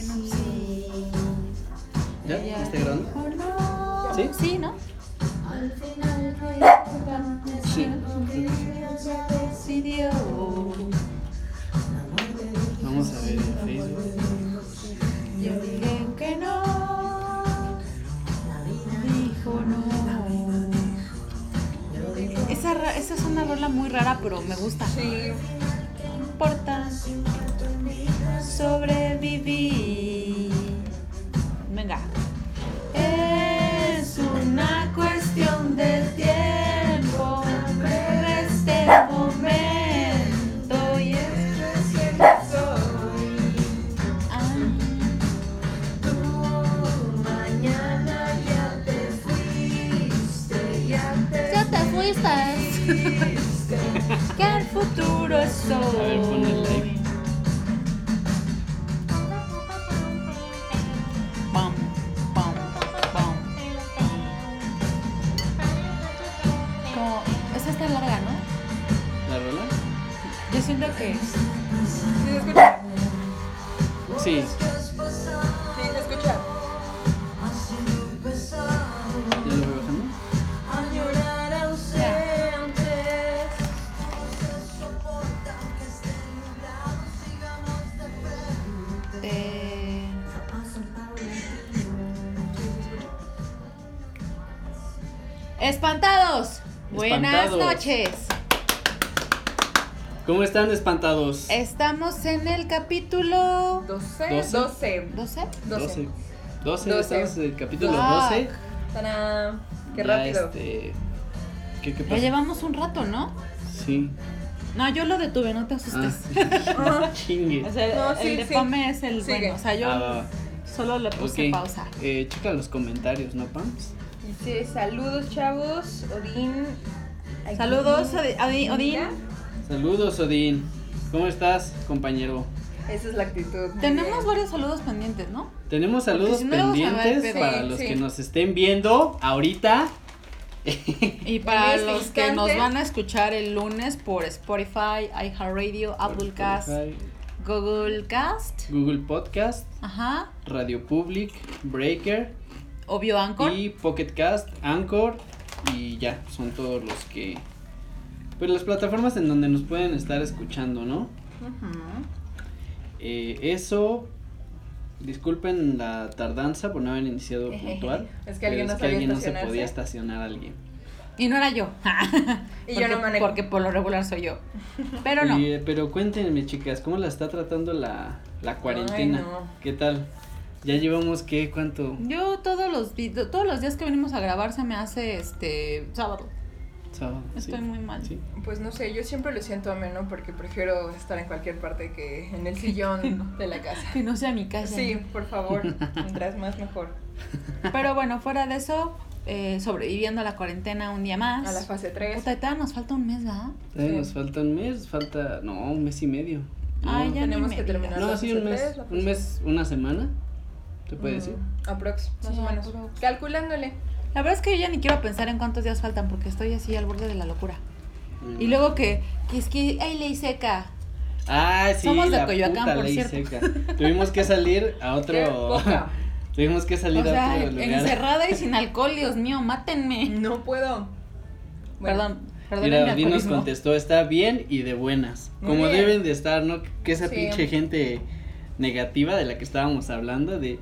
que no sí. ¿Ya? ¿Está grabando? ¿Sí? Sí, ¿no? Sí. Decidió. Vamos a ver en Facebook. Yo dije que no. Dijo no. Esa, ra- esa es una rola muy rara, pero me gusta. Sí. No importa. Sobreviví. Venga. Es una cuestión de tiempo. Ver este momento. Y es que soy. Ah. Mañana ya te fuiste, ya te Ya te fuiste. que el futuro es hoy. Siento que. ¿Sí se escucha? Sí. Sí, se escucha. ¿Ya lo voy bajando? Añorar ausentes. eh, Espantados. Buenas Espantados. noches. ¿Cómo están espantados? Estamos en el capítulo 12. Doce. 12. 12. 12. 12. 12, Doce. estamos en el capítulo Fuck. 12. Tarán. Qué Ya, rápido. Este... ¿Qué, qué Ya pasa? llevamos un rato, ¿no? Sí. No, yo lo detuve, no te Ah, asustes. chingue. O sea, No, el sí, de sí. Pame es el Sigue. bueno. O sea, yo Ah, va, va. solo le puse Ok. pausa. Eh, checa los comentarios, ¿no, Pams? Dice, saludos chavos, Odín. aquí. Saludos, Odi- Odi- Odín. Mira, Saludos, Odín. ¿Cómo estás, compañero? Esa es la actitud. Tenemos bien. varios saludos pendientes, ¿no? Tenemos saludos si no, vamos a ver pendientes para Sí, los sí. que nos estén viendo ahorita. Y para este los que nos van a escuchar el lunes por Spotify, iHeartRadio, Applecast, Google Cast, Google Podcast, ajá, Radio Public, Breaker obvio Anchor. y Pocket Cast, Anchor y ya, son todos los que pues las plataformas en donde nos pueden estar escuchando, ¿no? Eh, eso disculpen la tardanza por no haber iniciado puntual. Es que alguien no sabía alguien no se podía estacionar a alguien. Y no era yo. Y yo Porque- no manejo. Porque por lo regular soy yo. Pero no. Oye, pero cuéntenme, chicas, ¿cómo la está tratando la, la cuarentena? Ay, no. ¿Qué tal? Ya llevamos, ¿qué? ¿Cuánto? Yo todos los todos los días que venimos a grabar se me hace este sábado. Sábado. Estoy sí. muy mal. Sí. Pues no sé, yo siempre lo siento ameno porque prefiero estar en cualquier parte que en el sillón de la casa. Que no sea mi casa. Sí, por favor, mientras más mejor. Pero bueno, fuera de eso, eh, sobreviviendo a la cuarentena un día más. A la fase 3. Puta, nos falta un mes, ¿verdad? Sí. nos falta un mes, falta, no, un mes y medio. No, Ay, ya tenemos ni que terminar. no la sí, un mes, tres, la un fase- mes, una semana, ¿te puede Mm, decir? Aprox, más Sí, o menos. aprox. Calculándole. La verdad es que yo ya ni quiero pensar en cuántos días faltan porque estoy así al borde de la locura. Mm. Y luego que, que es que, ay, ley seca. Ah, sí, Somos de la Coyoacán, puta por ley cierto. seca. Tuvimos que salir a otro, tuvimos que O salir a sea, otro lugar. encerrada y sin alcohol, Dios mío, mátenme. No puedo. Bueno, Perdón, perdón. Mira, mi Odín nos contestó, está bien y de buenas. Muy como bien. deben de estar, ¿no? Que esa Sí. pinche gente negativa de la que estábamos hablando, de,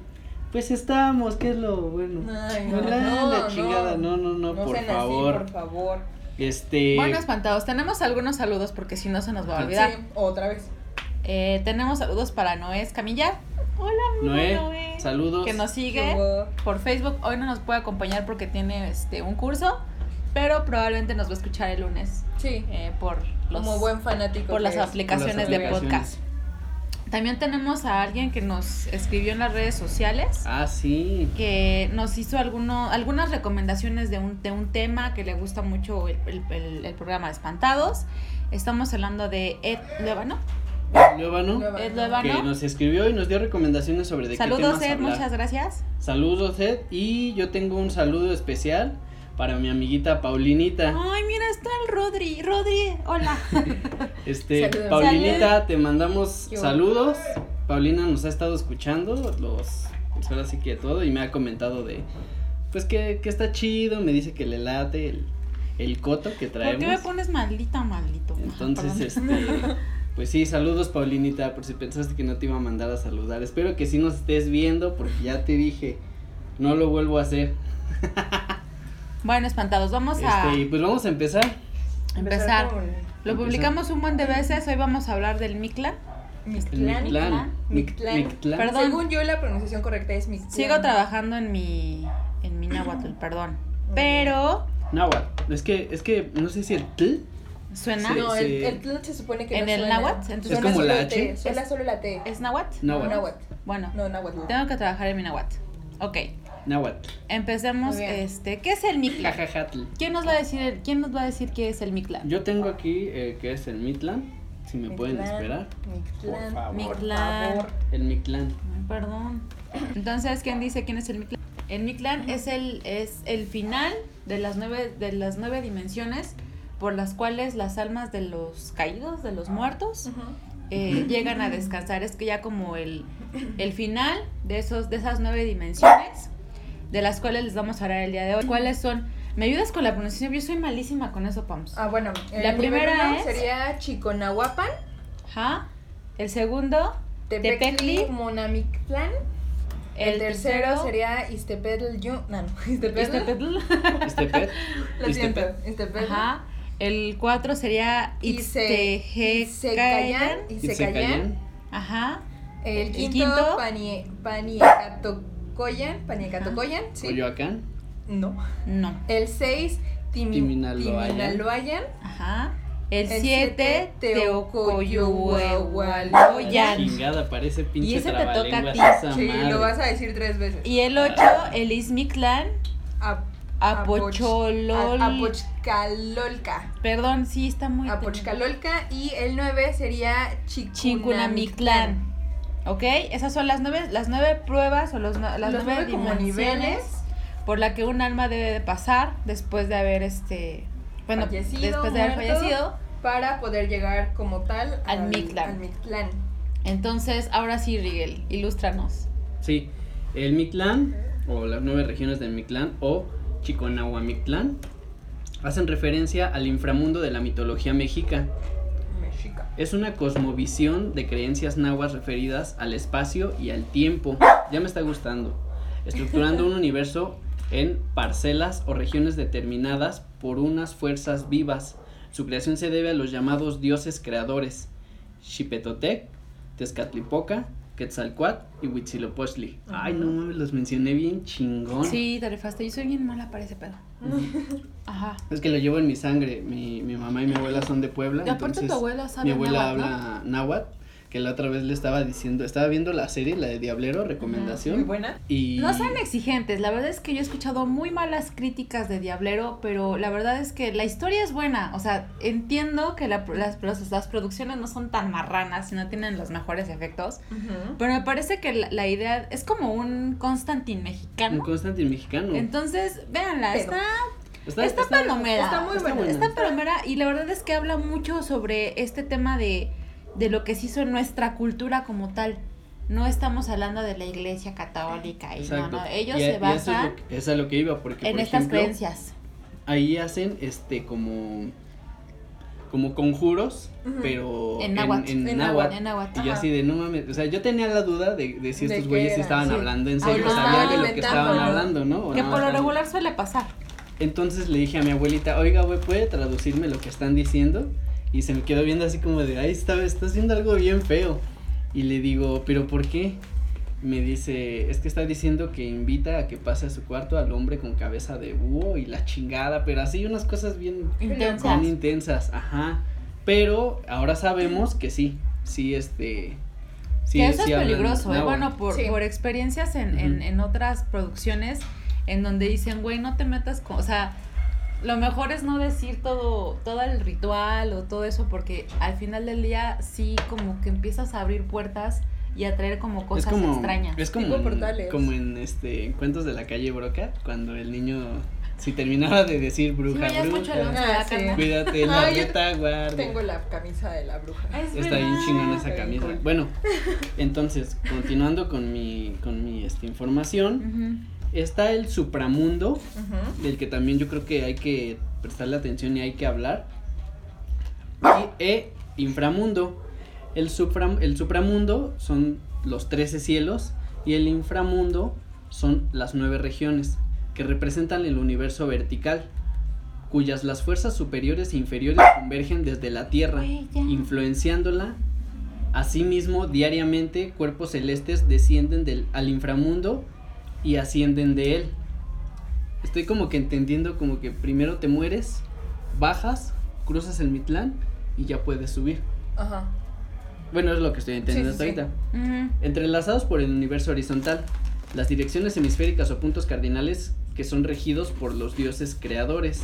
pues estamos, ¿qué es lo bueno? Ay, no, La- no, la chingada, no, no, no, por sean así, favor. por favor. Este, Bueno, espantados, tenemos algunos saludos porque si no se nos va a olvidar. Sí, otra vez. Eh, tenemos saludos para Noé Escamilla. Hola, Noé, Noé. saludos. Que nos sigue por Facebook. Hoy no nos puede acompañar porque tiene este un curso, pero probablemente nos va a escuchar el lunes Sí, eh, por los como buen fanático. por que las aplicaciones Por las de aplicaciones. podcast. También tenemos a alguien que nos escribió en las redes sociales. Ah, sí. que nos hizo alguno, algunas recomendaciones de un, de un tema que le gusta mucho el, el- el- el programa de Espantados. Estamos hablando de Ed Luevano. Luevano, Luevano. Ed Luevano. que nos escribió y nos dio recomendaciones sobre de Saludos, qué temas Ed, hablar. muchas gracias. Saludos, Ed. Y yo tengo un saludo especial para mi amiguita Paulinita. Ay, mira, está el Rodri. Rodri, hola. Este, Saludos. Paulinita, te mandamos Yo. saludos. Paulina nos ha estado escuchando, los, pues ahora sí que todo, y me ha comentado de, pues que, que está chido, me dice que le late el, el coto que ¿Por qué me traemos. pones maldita, maldito? Entonces, Perdón. este, pues sí, saludos Paulinita, por si pensaste que no te iba a mandar a saludar. Espero que sí nos estés viendo, porque ya te dije, no lo vuelvo a hacer. Bueno, espantados, vamos a Este, y pues vamos a empezar. empezar. con Lo empezar. publicamos un buen de veces, hoy vamos a hablar del Mictlán. Mictlán. Mictlán. Mictlán. Perdón. Según yo, la pronunciación correcta es Mictlán. Sigo trabajando en mi en mi náhuatl, perdón. Pero Náhuatl. Es que, es que, no sé si el tl suena Sí. No, el, el tl se supone que ¿En no el suena. náhuatl? Entonces- Es como la H. Suena solo la T. ¿Es náhuatl? No, náhuatl. náhuatl. Bueno, No, náhuatl. tengo que trabajar en mi náhuatl. Ok, Náhuatl. empecemos este, ¿qué es el Mictlan? Jajajatl. ¿Quién nos va a decir quién nos va a decir qué es el Mictlan? Yo tengo aquí eh, que es el Mitlan. Si me pueden Mictlán, esperar. Mictlán, Por favor. por Mictlán. favor. El Mictlán. Perdón. Entonces, ¿quién dice quién es el Mictlán? El Mictlán es el, es el final de las, nueve, de las nueve dimensiones por las cuales las almas de los caídos, de los muertos, eh, llegan a descansar. Es que ya como el, el final de, esos, de esas nueve dimensiones, de las cuales les vamos a hablar el día de hoy. ¿Cuáles son? ¿Me ayudas con la pronunciación? Yo soy malísima con eso, Pams. Ah, bueno. el La primera es- sería Chiconahuapan, Ajá. El segundo, Tepectli. Monamictlán. El, tercero sería Istepetl Yu. No, no, Istepetl. Iztepetl. Istepet. Lo siento, Istepet. Istepetl. Ajá. El 4 sería Ixtejecayan. Isecayan. Isecayan. Ajá. El El quinto, quinto. Panie, Paniecatocoyan. Paniecatocoyan, ¿sí? Coyoacán. No. No. El seis, Timi- Timinaloayan. Timinaloayan. Ajá. El El 7 siete, Teocoyuhuehualoyan. Chingada, parece pinche Y ese te toca a ti. esa Sí, madre. lo vas a decir tres veces. Y el 8, el Izmictlán. Apocholol. Apochcalolca. Perdón, sí, está muy. Apochcalolca. Y el nueve sería Chicunamictlán. ¿Ok? Esas son las nueve, las nueve pruebas o los, las Los nueve nueve niveles. por la que un alma debe de pasar después de haber este. Bueno, Fallecido, después de haber muerto. fallecido. Para poder llegar como tal Al Mictlán. al Mictlán. Entonces, ahora sí, Rigel, ilústranos. Sí, el Mictlán, o las nueve regiones del Mictlán, o Chiconahuamictlán, hacen referencia al inframundo de la mitología mexica. Mexica. Es una cosmovisión de creencias nahuas referidas al espacio y al tiempo. Ya me está gustando. Estructurando un universo en parcelas o regiones determinadas por unas fuerzas vivas. Su creación se debe a los llamados dioses creadores: Xipetotec, Tezcatlipoca, Quetzalcoatl y Huitzilopochtli. Ay, no mames, los mencioné bien chingón. Sí, te rifaste. Yo soy bien mala para ese pedo. Ajá. Es que lo llevo en mi sangre. Mi, mi mamá y mi abuela son de Puebla. Y aparte entonces tu abuela sabe Mi abuela náhuatl, ¿no? habla náhuatl, que la otra vez le estaba diciendo, estaba viendo la serie, la de Diablero, recomendación. Muy buena. Y No sean exigentes, la verdad es que yo he escuchado muy malas críticas de Diablero, pero la verdad es que la historia es buena, o sea, entiendo que la- las, las, las producciones no son tan marranas y no tienen los mejores efectos, pero me parece que la, la idea es como un Constantine un mexicano. Constantine mexicano. Entonces, véanla, Pero- está, está palomera. está muy buena. Está palomera y la verdad es que habla mucho sobre este tema de, de lo que se hizo en nuestra cultura como tal. No estamos hablando de la iglesia católica y no, Exacto. no, ellos Y a- se y eso es basan lo que- es a lo que iba, porque en por estas ejemplo, creencias. ahí hacen este como como conjuros, pero En náhuatl. en, En náhuatl. En náhuatl. Y yo así de no mames, o sea, yo tenía la duda de, de si estos güeyes era, estaban sí. hablando en serio, sabían de lo que estaban hablando, ¿no? Que por lo regular suele pasar. Entonces le dije a mi abuelita, oiga, güey, ¿puede traducirme lo que están diciendo? Y se me quedó viendo así como de, ay, está, está haciendo algo bien feo. Y le digo, ¿pero por qué? Me dice, es que está diciendo que invita a que pase a su cuarto al hombre con cabeza de búho y la chingada, pero así unas cosas bien, Intensas. bien intensas, ajá. Pero ahora sabemos que sí, sí, este... Sí, que eso sí es hablan peligroso, ¿eh? Bueno, por, Sí. por experiencias en, en, Ujú. en otras producciones en donde dicen, güey, no te metas con, o sea, lo mejor es no decir todo, todo el ritual o todo eso, porque al final del día sí como que empiezas a abrir puertas y a traer como cosas es como, extrañas. Es como, Tipo en, portales. como en este en cuentos de la calle Broca, cuando el niño si terminara de decir bruja, Sí, bruja, Ah, sí. cuídate la Ay, yo retaguardia. Tengo la camisa de la bruja. Es Está bien chingona esa camisa. cool. Bueno, entonces, continuando con mi, con mi esta información, Ujú. Está el supramundo, del que también yo creo que hay que prestarle atención y hay que hablar. Y e inframundo. El, supra, el supramundo son los 13 cielos y el inframundo son las nueve regiones que representan el universo vertical, cuyas las fuerzas superiores e inferiores convergen desde la Tierra, influenciándola. Asimismo, diariamente cuerpos celestes descienden del, al inframundo y ascienden de él. Estoy como que entendiendo como que primero te mueres, bajas, cruzas el Mitlán y ya puedes subir. Ajá. Bueno, es lo que estoy entendiendo Sí, sí, hasta sí. ahorita. Entrelazados por el universo horizontal, las direcciones hemisféricas o puntos cardinales que son regidos por los dioses creadores.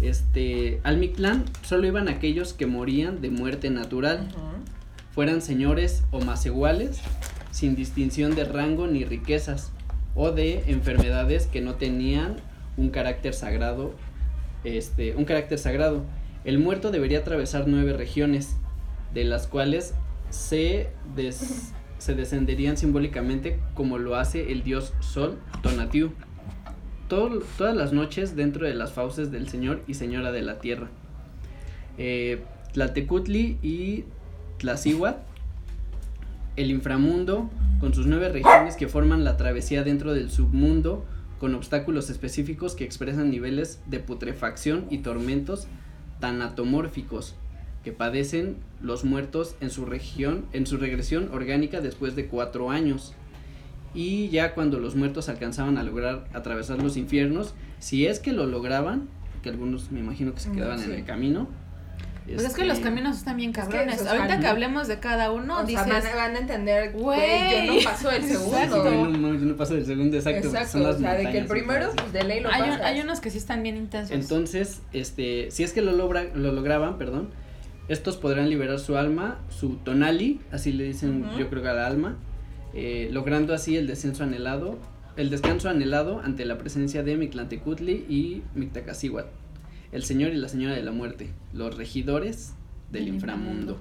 Este, al Mictlán solo iban aquellos que morían de muerte natural, fueran señores o más iguales, sin distinción de rango ni riquezas, o de enfermedades que no tenían un carácter sagrado, este, un carácter sagrado. El muerto debería atravesar nueve regiones, de las cuales se, des- se descenderían simbólicamente como lo hace el dios Sol Tonatiuh. Todo- todas las noches dentro de las fauces del Señor y Señora de la Tierra. Eh, Tlaltecutli y Tlacihuat, el inframundo, con sus nueve regiones que forman la travesía dentro del submundo, con obstáculos específicos que expresan niveles de putrefacción y tormentos tanatomórficos que padecen los muertos en su región, en su regresión orgánica después de cuatro años. Y ya cuando los muertos alcanzaban a lograr atravesar los infiernos, si es que lo lograban, que algunos me imagino que se quedaban en el camino. Pues es que este, los caminos están bien cabrones. Ahorita que hablemos de cada uno, o sea, dices. van, van a entender, Güey. yo no paso el segundo. Sí, no, no, yo no paso del segundo, exacto. Exacto, son las o sea, de que el primero, pues de ley lo hay, un- hay unos que sí están bien intensos. Entonces, este, si es que lo logra, lo lograban, perdón, estos podrán liberar su alma, su tonali, así le dicen, yo creo que a la alma, eh, logrando así el descenso anhelado, el descanso anhelado ante la presencia de Mictlantecutli y Mictacacihuat, el señor y la señora de la muerte, los regidores del inframundo.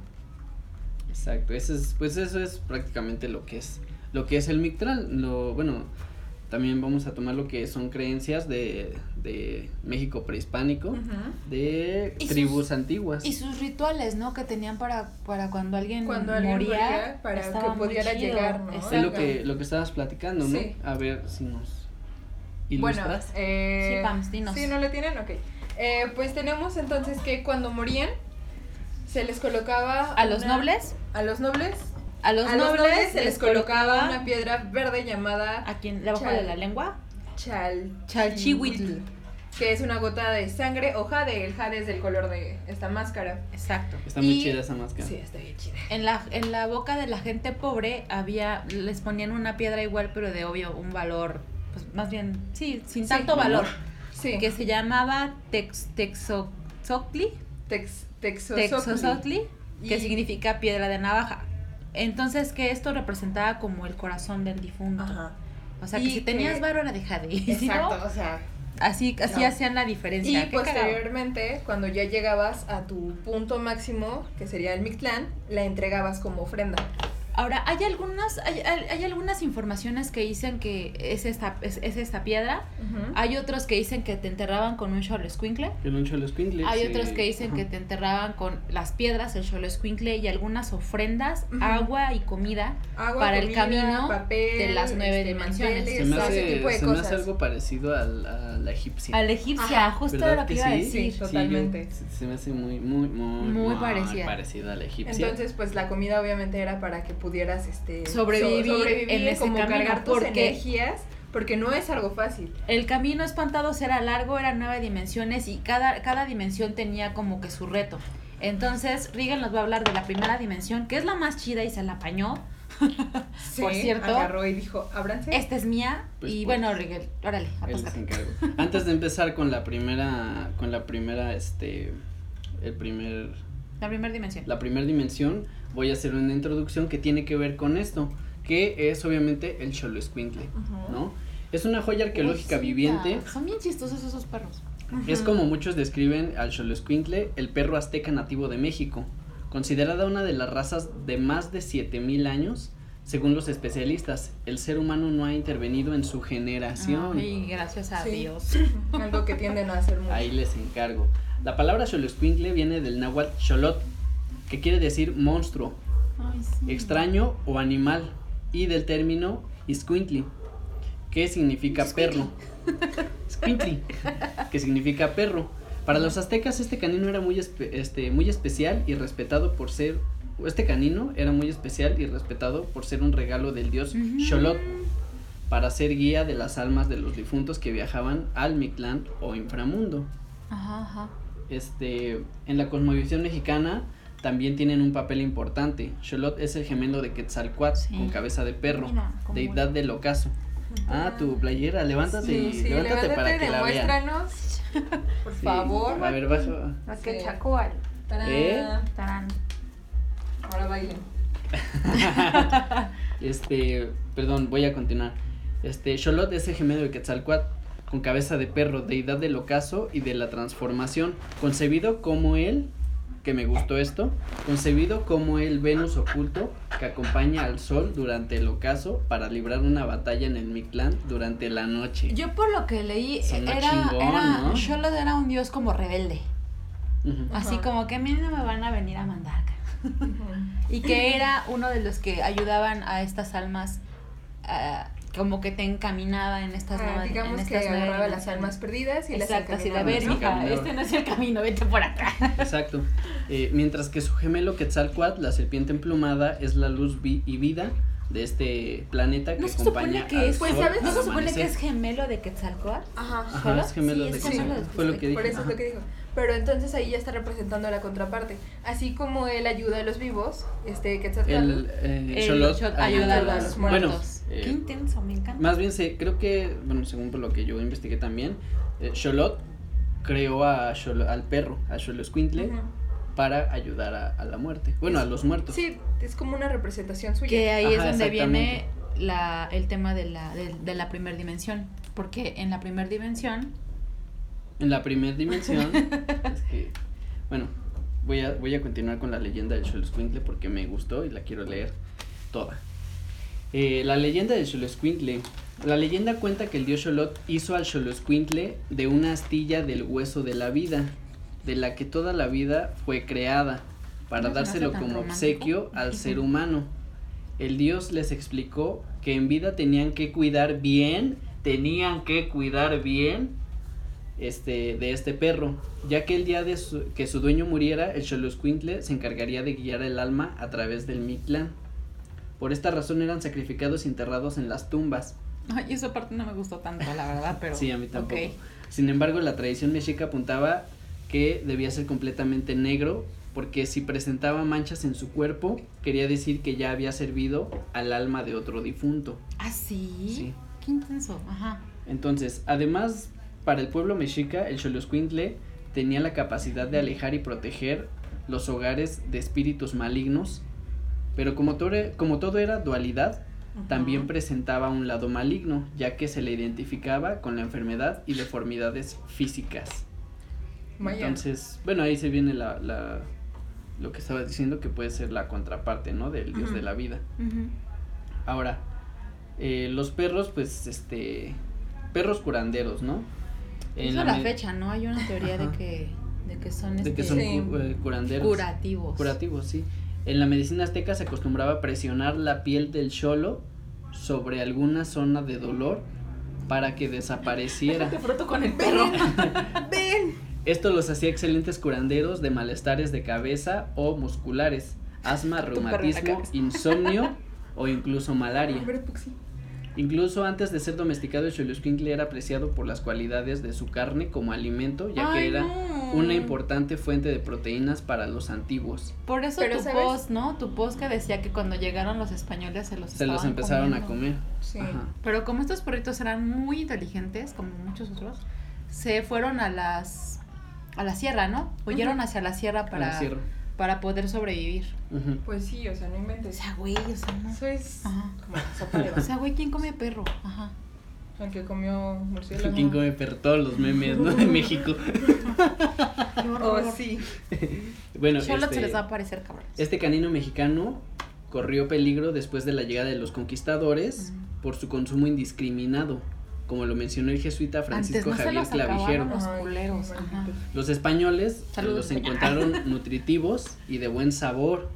Exacto, eso es, pues eso es prácticamente lo que es, lo que es el Mictral, lo, bueno, también vamos a tomar lo que son creencias de, de México prehispánico, de tribus sus- antiguas. Y sus rituales, ¿no? Que tenían para, para cuando alguien Cuando alguien moría. moría, para que pudiera chido. llegar, ¿no? es lo que, lo que estabas platicando, ¿no? Sí. A ver si nos Bueno, ilustras. eh, Sí, Pams, dinos. ¿Sí, no lo tienen? Ok. Eh, pues tenemos entonces que cuando morían, se les colocaba... A los nobles, A los nobles. a los a los nobles, nobles se les colocaba una piedra verde llamada a quien debajo Chal- de la lengua, chal Chalchihuitl. que es una gota de sangre o jade. El jade es del color de esta máscara. Exacto. Está muy chida esa máscara. Sí, está bien chida. En la, en la boca de la gente pobre había, les ponían una piedra igual, pero de obvio un valor, pues más bien, sí, sin Sí, tanto valor, Sí. que se llamaba tex, texoxoctli, Tex, texosoctli, que Y- significa piedra de navaja. Entonces que esto representaba como el corazón del difunto. Ajá. O sea, que Y si tenías que- era de no, Exacto, o sea. así, así No. hacían la diferencia. Y posteriormente, cuando ya llegabas a tu punto máximo, que sería el Mictlán, la entregabas como ofrenda. Ahora, hay algunas, hay, hay- algunas informaciones que dicen que es esta, es, es esta piedra. Hay otros que dicen que te enterraban con un cholo escuincle. El un cholo escuincle, Hay sí. otros que dicen Ajá. que te enterraban con las piedras, el cholo escuincle y algunas ofrendas, Ujú. agua y comida Agua, para el comida, camino papel, de las nueve este, dimensiones. Se me, ese hace, tipo de se me hace cosas. algo parecido al- a la egipcia. a la egipcia, Ajá. justo ¿Verdad lo que, que iba a sí? decir. Sí, totalmente. yo- se, me hace muy, muy, muy, Muy parecida. parecida a la egipcia. Entonces, pues la comida obviamente era para que pudieras este Sobrevivir en ese como camino, cargar tus porque- energías, porque no es algo fácil. El camino espantados era largo, eran nueve dimensiones y cada, cada dimensión tenía como que su reto. Entonces, Regan nos va a hablar de la primera dimensión, que es la más chida y se la apañó. Por cierto. agarró y dijo, ábranse. Esta es mía. Pues, y pues. bueno, Regan, órale. Antes de empezar con la primera, con la primera, este, el primer, La primera dimensión. la primera dimensión, voy a hacer una introducción que tiene que ver con esto, que es obviamente el Xoloescuintle, Ujú. ¿no? Es una joya arqueológica Cosita. viviente. Son bien chistosos esos perros. Es como muchos describen al Xoloscuincle, el perro azteca nativo de México, considerada una de las razas de más de 7000 años. Según los especialistas, el ser humano no ha intervenido en su generación. Ay, gracias a Sí. Dios. Algo que tienden a hacer mucho. Ahí les encargo. La palabra Xoloscuincle viene del náhuatl Xolot, que quiere decir monstruo, Ay, sí. extraño o animal, y del término Iscuintli, que significa perro. Squintly, que significa perro. Para los aztecas este canino era muy, espe- este, muy especial y respetado por ser... Este canino era muy especial y respetado por ser un regalo del dios Ujú. Xolot para ser guía de las almas de los difuntos que viajaban al Mictlán o inframundo. Ajá, ajá. Este, en la cosmovisión mexicana también tienen un papel importante. Xolot es el gemelo de Quetzalcoatl Sí. con cabeza de perro, Mira, deidad del ocaso. Ah, tu playera, levántate, Sí, sí, levántate para levántate, que la por Sí, favor. A ver, Sí. chacoal. Tarán. ¿Eh? Tarán. Ahora bailen. Este, perdón, voy a continuar. Este, Xolot es el gemelo de Quetzalcoatl con cabeza de perro, deidad del ocaso y de la transformación, concebido como él, que me gustó esto, concebido como el Venus oculto que acompaña al sol durante el ocaso para librar una batalla en el Mictlán durante la noche. Yo por lo que leí, Sonó era, chingón, era, ¿no? Xolotl era un dios como rebelde. Así como que a mí no me van a venir a mandar. Y que era uno de los que ayudaban a estas almas, ah, como que te encaminaba en estas Ah, nuevas digamos en que agarraba las almas perdidas y Exacto, las así de a encaminaba. ver, mija, este no es el camino, vete por acá. Exacto. Eh, mientras que su gemelo Quetzalcoatl, la serpiente emplumada, es la luz vi- y vida de este planeta que ¿No se acompaña supone que es, Pues, ¿sabes? ¿no se supone que es gemelo de Quetzalcoatl? Ajá. Ajá, ¿Solo? es gemelo Sí, de Quetzalcoatl. Fue lo que dije. Por eso es lo que dijo. Pero entonces ahí ya está representando la contraparte. Así como él ayuda a los vivos, este Quetzalcoatl. El, eh, El ayuda ayuda a a los Bueno, muertos. eh, Qué intenso, me encanta. Más bien, se, creo que, bueno, según por lo que yo investigué también, eh, creó a Xolo- al perro, a Xoloscuintle, Ujú. para ayudar a, a la muerte. Bueno, a los muertos. Sí, es como una representación suya. Que ahí es donde viene la, el tema de la, de, de la primer dimensión. Porque en la primer dimensión, En la primera dimensión, es que, bueno, voy a, voy a continuar con la leyenda del Xoloscuintle porque me gustó y la quiero leer toda. Eh, la leyenda del Xoloscuintle. La leyenda cuenta que el dios Xolot hizo al Xoloscuintle de una astilla del hueso de la vida, de la que toda la vida fue creada, para No dárselo como romántico. obsequio al ser humano. El dios les explicó que en vida tenían que cuidar bien, tenían que cuidar bien este, de este perro, ya que el día de su- que su dueño muriera, el Xoloscuintle se encargaría de guiar el alma a través del Mictlán. Por esta razón eran sacrificados y enterrados en las tumbas. ay, esa parte no me gustó tanto, la verdad, pero. Sí, a mí tampoco. Sin embargo, la tradición mexica apuntaba que debía ser completamente negro, porque si presentaba manchas en su cuerpo, quería decir que ya había servido al alma de otro difunto. ¿Ah, sí? Sí. Qué intenso, ajá. Entonces, además, para el pueblo mexica, el Xoloscuintle tenía la capacidad de alejar y proteger los hogares de espíritus malignos, pero como todo, era- como todo era dualidad, también presentaba un lado maligno, ya que se le identificaba con la enfermedad y deformidades físicas. Entonces, bueno, ahí se viene la, la- lo que estaba diciendo, que puede ser la contraparte, ¿no? Del dios de la vida. Ahora, eh, los perros, pues, este, perros curanderos, ¿no? En Eso a la me- fecha, ¿no? Hay una teoría de que, de que son, De que este, son Sí. cu- eh, curanderos. curativos. Curativos, sí. En la medicina azteca se acostumbraba presionar la piel del cholo sobre alguna zona de dolor para que desapareciera. Te froto con el perro. ¡Ven! Esto los hacía excelentes curanderos de malestares de cabeza o musculares, asma, la reumatismo, insomnio o incluso malaria. Incluso antes de ser domesticado, el Xoloscuincle era apreciado por las cualidades de su carne como alimento, ya que era no. una importante fuente de proteínas para los antiguos. Por eso Pero, tu ¿sabes? post, ¿no? Tu post que decía que cuando llegaron los españoles se los Se los empezaron a comer. Sí. Ajá. Pero como estos perritos eran muy inteligentes, como muchos otros, se fueron a las a la sierra, ¿no? Huyeron Ujú. hacia la sierra A la para, sierra. Para poder sobrevivir. Pues sí, o sea, no O inventes. sea, güey, o sea, no. Eso es Ajá. como sopa de O sea, güey, ¿quién come perro? Ajá. El que comió murciélago. ¿Quién come perro? Todos los memes, ¿no? De México. Oh, sí. Bueno, Solo este, se les va a parecer cabrón. este canino mexicano corrió peligro después de la llegada de los conquistadores por su consumo indiscriminado, como lo mencionó el jesuita Francisco Antes no se Javier los Clavijero. Los culeros, ajá. españoles Saludos, los encontraron nutritivos y de buen sabor,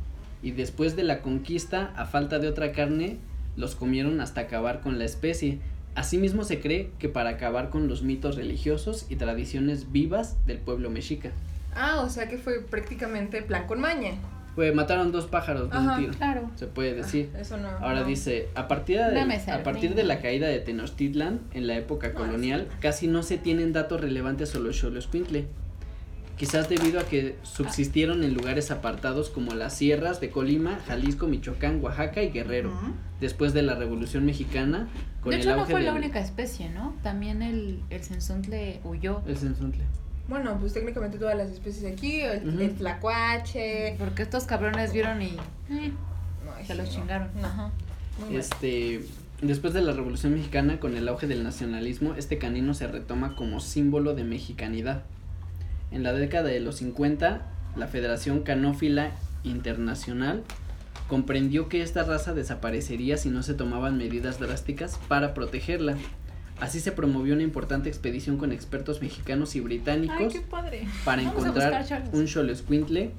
y después de la conquista, a falta de otra carne, los comieron hasta acabar con la especie. Asimismo se cree que para acabar con los mitos religiosos y tradiciones vivas del pueblo mexica. Ah, o sea que fue prácticamente plan con maña. Pues mataron dos pájaros de un tiro, Claro. se puede decir. Ah, Eso no. Ahora no. dice, a partir, de, a partir de la caída de Tenochtitlan en la época colonial, casi no se tienen datos relevantes sobre los Xoloitzcuintle. Quizás debido a que subsistieron en lugares apartados como las sierras de Colima, Jalisco, Michoacán, Oaxaca y Guerrero, después de la Revolución Mexicana, con De el hecho, no fue la única especie, ¿no? También el, el censontle huyó. el cenzontle. Bueno, pues técnicamente todas las especies aquí, el, el tlacuache. Porque estos cabrones vieron y eh, Ay, se sí, los no. chingaron. Ajá. Muy mal. Este, después de la Revolución Mexicana, con el auge del nacionalismo, este canino se retoma como símbolo de mexicanidad. En la década de los 50, la Federación Canófila Internacional comprendió que esta raza desaparecería si no se tomaban medidas drásticas para protegerla. Así se promovió una importante expedición con expertos mexicanos y británicos padre. para Vamos encontrar un xoloescuintle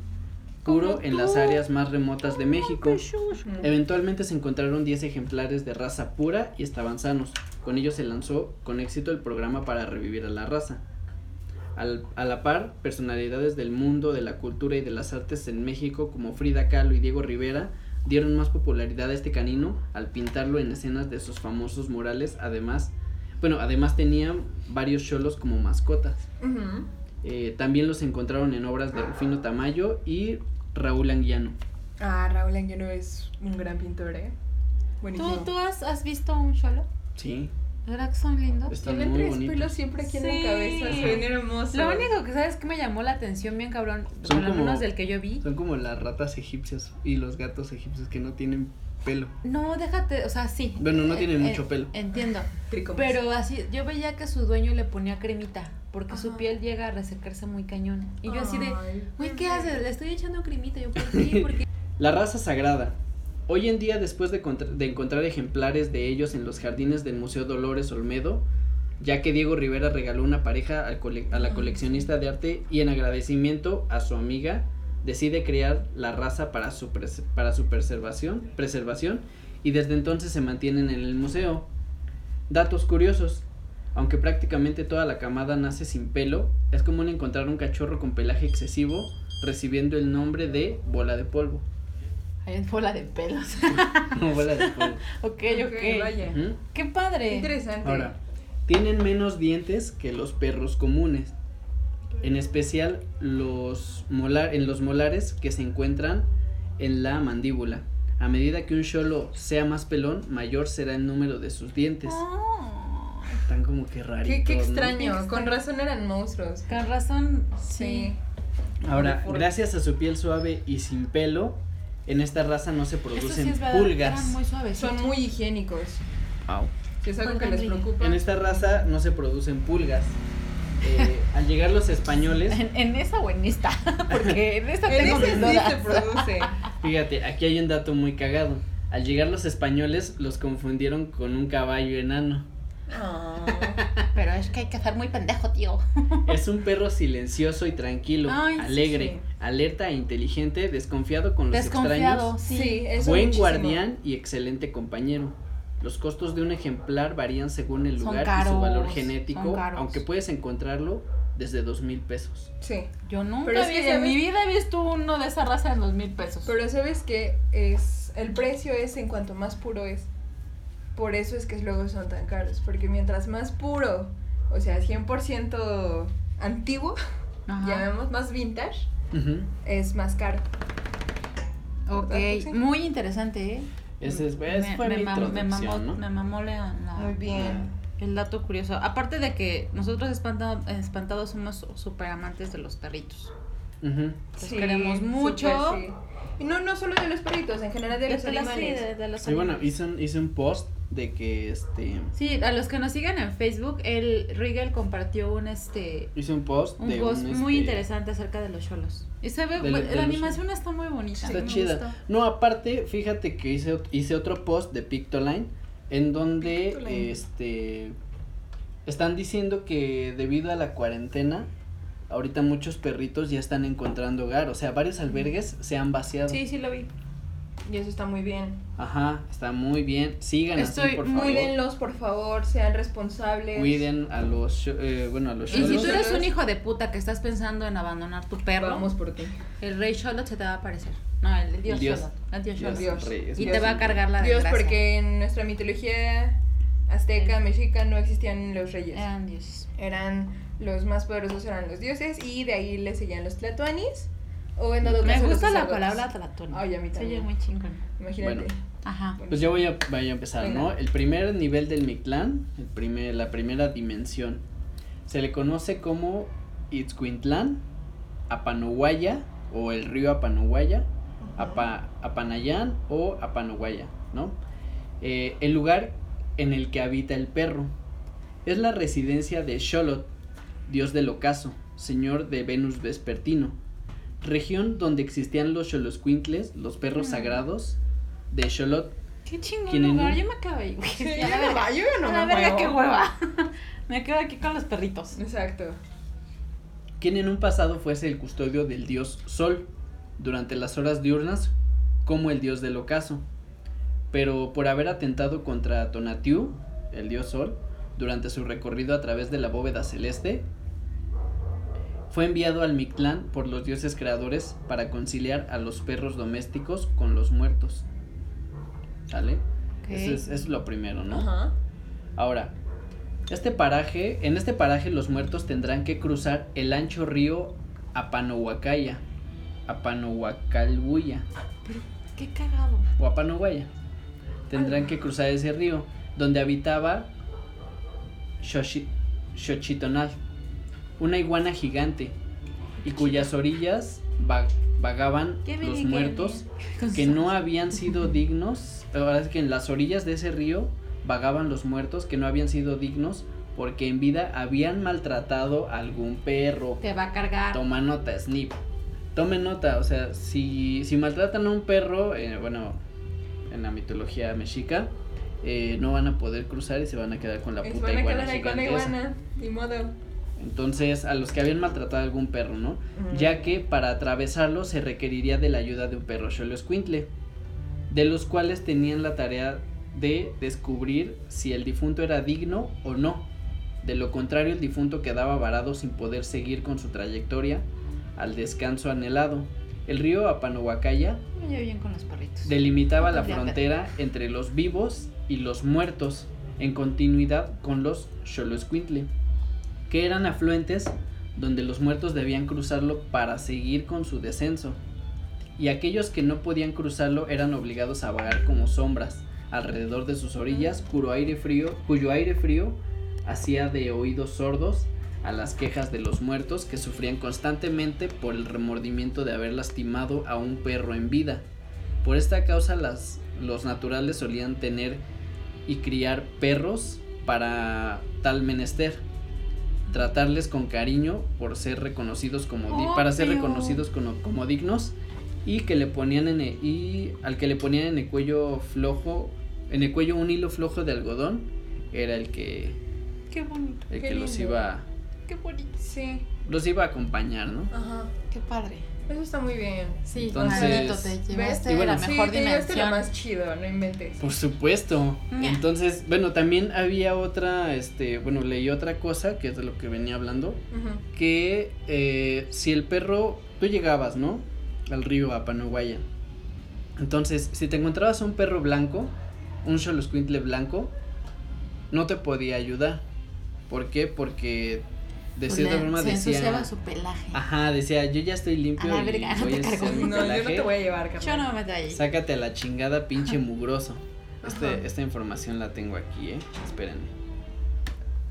puro en las áreas más remotas de México. Mm. Eventualmente se encontraron 10 ejemplares de raza pura y estaban sanos. Con ello se lanzó con éxito el programa para revivir a la raza. Al- a la par, personalidades del mundo, de la cultura y de las artes en México como Frida Kahlo y Diego Rivera dieron más popularidad a este canino al pintarlo en escenas de sus famosos murales. Además, bueno, además tenía varios cholos como mascotas. Eh, también los encontraron en obras de Rufino Tamayo y Raúl Anguiano. Ah, Raúl Anguiano es un gran pintor, ¿eh? Buenísimo. ¿Tú, ¿Tú has, has visto un cholo? Sí, ¿Verdad que son lindos? están Tienen muy tres bonitos. pelos siempre aquí en Sí. la cabeza. Se ven hermosos. Lo único que sabes que me llamó la atención bien cabrón, Son por lo como- menos del que yo vi. Son como las ratas egipcias y los gatos egipcios que no tienen pelo. No, déjate, o sea, sí. Bueno, no Eh, tienen eh, mucho pelo. Entiendo. Tricomas. Pero así, yo veía que su dueño le ponía cremita, porque su piel llega a resecarse muy cañón. Y yo así de, güey, ¿qué haces? Le estoy echando cremita. Yo, ¿por qué? Porque La raza sagrada. Hoy en día, después de, contra- de encontrar ejemplares de ellos en los jardines del Museo Dolores Olmedo, ya que Diego Rivera regaló una pareja al cole- a la coleccionista de arte y en agradecimiento a su amiga, decide crear la raza para su, para su preservación, preservación y desde entonces se mantienen en el museo. Datos curiosos. Aunque prácticamente toda la camada nace sin pelo, es común encontrar un cachorro con pelaje excesivo recibiendo el nombre de bola de polvo. hay bola de pelos. No, bola de polvo. ok, Ok, ok. vaya. Qué padre. Interesante. Ahora, tienen menos dientes que los perros comunes. En especial los molar, en los molares que se encuentran en la mandíbula. A medida que un cholo sea más pelón, mayor será el número de sus dientes. Oh, Están como que raritos. Qué, qué ¿no? extraño. Qué Con razón eran monstruos. con razón, sí. Sí. Ahora, gracias a su piel suave y sin pelo, en esta raza no se sí producen verdad. pulgas. Eran muy suaves. Son muy higiénicos. Au. Si es algo que les preocupa. En esta raza no se producen pulgas. Eh, al llegar los españoles, En, en esa o en esta, porque en esta En tengo mis dudas. se produce. fíjate, aquí hay un dato muy cagado. Al llegar los españoles los confundieron con un caballo enano. Ah. Pero es que hay que ser muy pendejo, tío. Es un perro silencioso y tranquilo, Ay, alegre, sí. alerta e inteligente, desconfiado con los Desconfiado, extraños, sí. Buen muchísimo. guardián y excelente compañero. Los costos de un ejemplar varían según el lugar y su valor genético, aunque puedes encontrarlo desde dos mil pesos. Sí. Yo nunca Pero es vi, que, en mi vida he visto uno de esa raza en dos mil pesos. Pero sabes que es el precio es en cuanto más puro es. Por eso es que luego son tan caros. Porque mientras más puro, o sea, 100% antiguo, Ajá. llamemos más vintage, es más caro. Ok, muy interesante, ¿eh? Ese es, me, esa fue me mi mam- me mamó, ¿no? me mamó la, la- Muy bien. el dato curioso. Aparte de que nosotros espantado- espantados somos súper amantes de los perritos. Ujú. Los queremos mucho. súper, sí. Y no, no solo de los perritos, en general de, De, los las- sí, animales. de- de los Sí, bueno, animales. hice un, hice un post de que este. Sí, a los que nos sigan en Facebook, el Rigel compartió un este Hice un post un de post un, muy este, interesante acerca de los cholos. Y se ve, la animación está muy bonita. Está chida. gustó. No, aparte, fíjate que hice, hice otro post de Pictoline en donde Pictoline. este están diciendo que debido a la cuarentena ahorita muchos perritos ya están encontrando hogar, o sea, varios albergues se han vaciado. Sí, sí lo vi. Y eso está muy bien. Ajá, está muy bien. Sigan Estoy así, por favor. Cuídenlos, por favor, sean responsables. Cuiden a los eh, bueno, a los Y si tú eres un hijo de puta que estás pensando en abandonar tu perro, Vamos por ti. el rey Charlotte se te va a aparecer. No, el, dios, Dios. Charlotte. El dios es Y Dios. te va a cargar la Dios, desgracia. porque en nuestra mitología azteca, mexica, no existían los reyes. Eran dioses. Eran los más poderosos, eran los dioses, y de ahí le seguían los tlatoanis. O en dado Me caso, gusta la palabra tlatón. Ay, a mí Se oye también. muy chingón. Imagínate. Bueno. Ajá. Pues ya voy a, voy a empezar, Venga. ¿no? El primer nivel del Mictlán, el primer, la primera dimensión, se le conoce como Itzcuintlán, Apanohuaya o el río Apanohuaya, Apa, Apanayán o Apanohuaya, ¿no? Eh, el lugar en el que habita el perro. Es la residencia de Xolotl, dios del ocaso, señor de Venus vespertino, región donde existían los Xoloscuintles, los perros Mm. sagrados de Xolotl Qué chingón ¿Quién en lugar. un- Yo me quedo ahí. Sí, yo la no, verga. va- yo no A me la verga, qué hueva. me quedo aquí con los perritos. Exacto. quien en un pasado fuese el custodio del dios Sol durante las horas diurnas como el dios del ocaso. Pero por haber atentado contra Tonatiuh, el dios Sol, durante su recorrido a través de la bóveda celeste, fue enviado al Mictlán por los dioses creadores para conciliar a los perros domésticos con los muertos. ¿Sale? Eso, es, eso es lo primero, ¿no? Ajá. Ahora, este paraje, en este paraje los muertos tendrán que cruzar el ancho río Apanohuacaya, Apanohuacalhuya Qué cagado. o Apanohuaya. Tendrán que cruzar ese río donde habitaba Xochi- Xochitonal, una iguana gigante y cuyas orillas va- vagaban Qué los bien, muertos que no habían sido dignos, ahora es que en las orillas de ese río vagaban los muertos que no habían sido dignos porque en vida habían maltratado a algún perro. Te va a cargar. Toma nota, Snip. Tome nota, o sea, si, si maltratan a un perro, eh, bueno, en la mitología mexica, eh, no van a poder cruzar y se van a quedar con la Y se puta van a iguana quedar ahí con la gigante esa. iguana. Ni modo. Entonces, a los que habían maltratado a algún perro, ¿no? Ya que para atravesarlo se requeriría de la ayuda de un perro Xoloescuintle, de los cuales tenían la tarea de descubrir si el difunto era digno o no. De lo contrario, el difunto quedaba varado sin poder seguir con su trayectoria al descanso anhelado. El río Apanohuacaya delimitaba la frontera entre los vivos y los muertos, en continuidad con los Xoloescuintle, que eran afluentes donde los muertos debían cruzarlo para seguir con su descenso, y aquellos que no podían cruzarlo eran obligados a vagar como sombras alrededor de sus orillas, cuyo aire frío, cuyo aire frío hacía de oídos sordos a las quejas de los muertos que sufrían constantemente por el remordimiento de haber lastimado a un perro en vida. Por esta causa los naturales solían tener y criar perros para tal menester. Tratarles con cariño por ser reconocidos como di- para ser reconocidos como, como dignos y que le ponían en el- y al que le ponían en el cuello flojo, en el cuello un hilo flojo de algodón era el que Qué bonito. el Qué que los lindo. iba Qué bonito. Sí. los iba a acompañar, ¿no? Ajá. Qué padre. Eso está muy bien. Sí, Entonces- te llevaste Y bueno, la sí, mejor te llevaste dimensión. lo más chido, no inventes. Por supuesto. Entonces, bueno, también había otra, este, bueno, leí otra cosa, que es de lo que venía hablando, que eh, si el perro, tú llegabas, ¿no? Al río Apanohuaya. Entonces, si te encontrabas un perro blanco, un Xoloscuintle blanco, no te podía ayudar. ¿Por qué? Porque de cierta forma se ensuciaba decía... su pelaje. Ajá, decía, yo ya estoy limpio A la y verga, no voy te a cargo. hacer mi No, yo no te voy a llevar, Yo carnal. no me meto ahí. Sácate a la chingada, pinche mugroso. Este, Ajá. esta información la tengo aquí, ¿eh? Espérenme.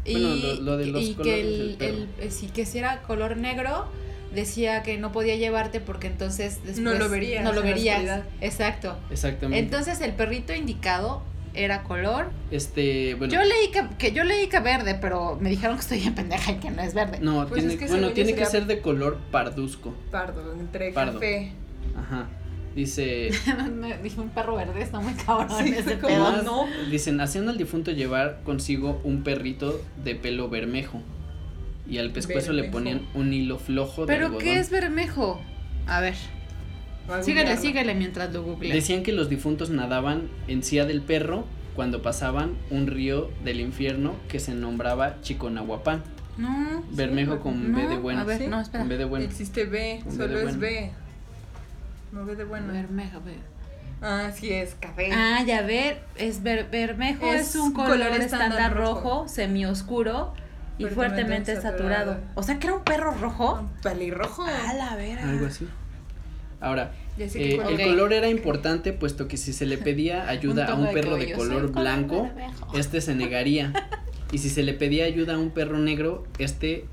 Y, Bueno, lo- lo de los y colores que del el, el- eh, sí, que si era color negro, decía que no podía llevarte porque entonces después No lo verías No lo verías. Exacto. Exactamente. Entonces el perrito indicado era color. este, bueno, Yo leí que, que yo leí que verde, pero me dijeron que estoy en pendeja y que no es verde. no, Pues tiene, es que bueno, tiene que ser de color parduzco. Pardo, entre Pardo. café. Ajá. Dice, dije un perro verde, está muy cabrón Sí, ese como pedo. Además, no. Dicen, hacían al difunto llevar consigo un perrito de pelo bermejo. Y al pescuezo le ponían un hilo flojo de ¿Pero algodón. qué es bermejo? A ver, síguele, síguele mientras lo google. Decían que los difuntos nadaban encía del perro cuando pasaban un río del infierno que se nombraba Chiconahuapán. No. Bermejo con no, B de bueno. A ver, ¿Sí? no, espera. Con B de bueno. Existe B, B solo es bueno. B. No B de bueno. Bermejo, ve. Ah, sí es café. Ah, ya ver, es ver, bermejo es, Es un color, color estándar, rojo, rojo. semioscuro y Fuertemente fuertemente saturado. saturado. O sea, que era un perro rojo. Un pelirrojo. A la vera. Algo así. Ahora, eh, el color era importante puesto que si se le pedía ayuda a un de perro de cabello, color blanco, este se negaría. Y si se le pedía ayuda a un perro negro, este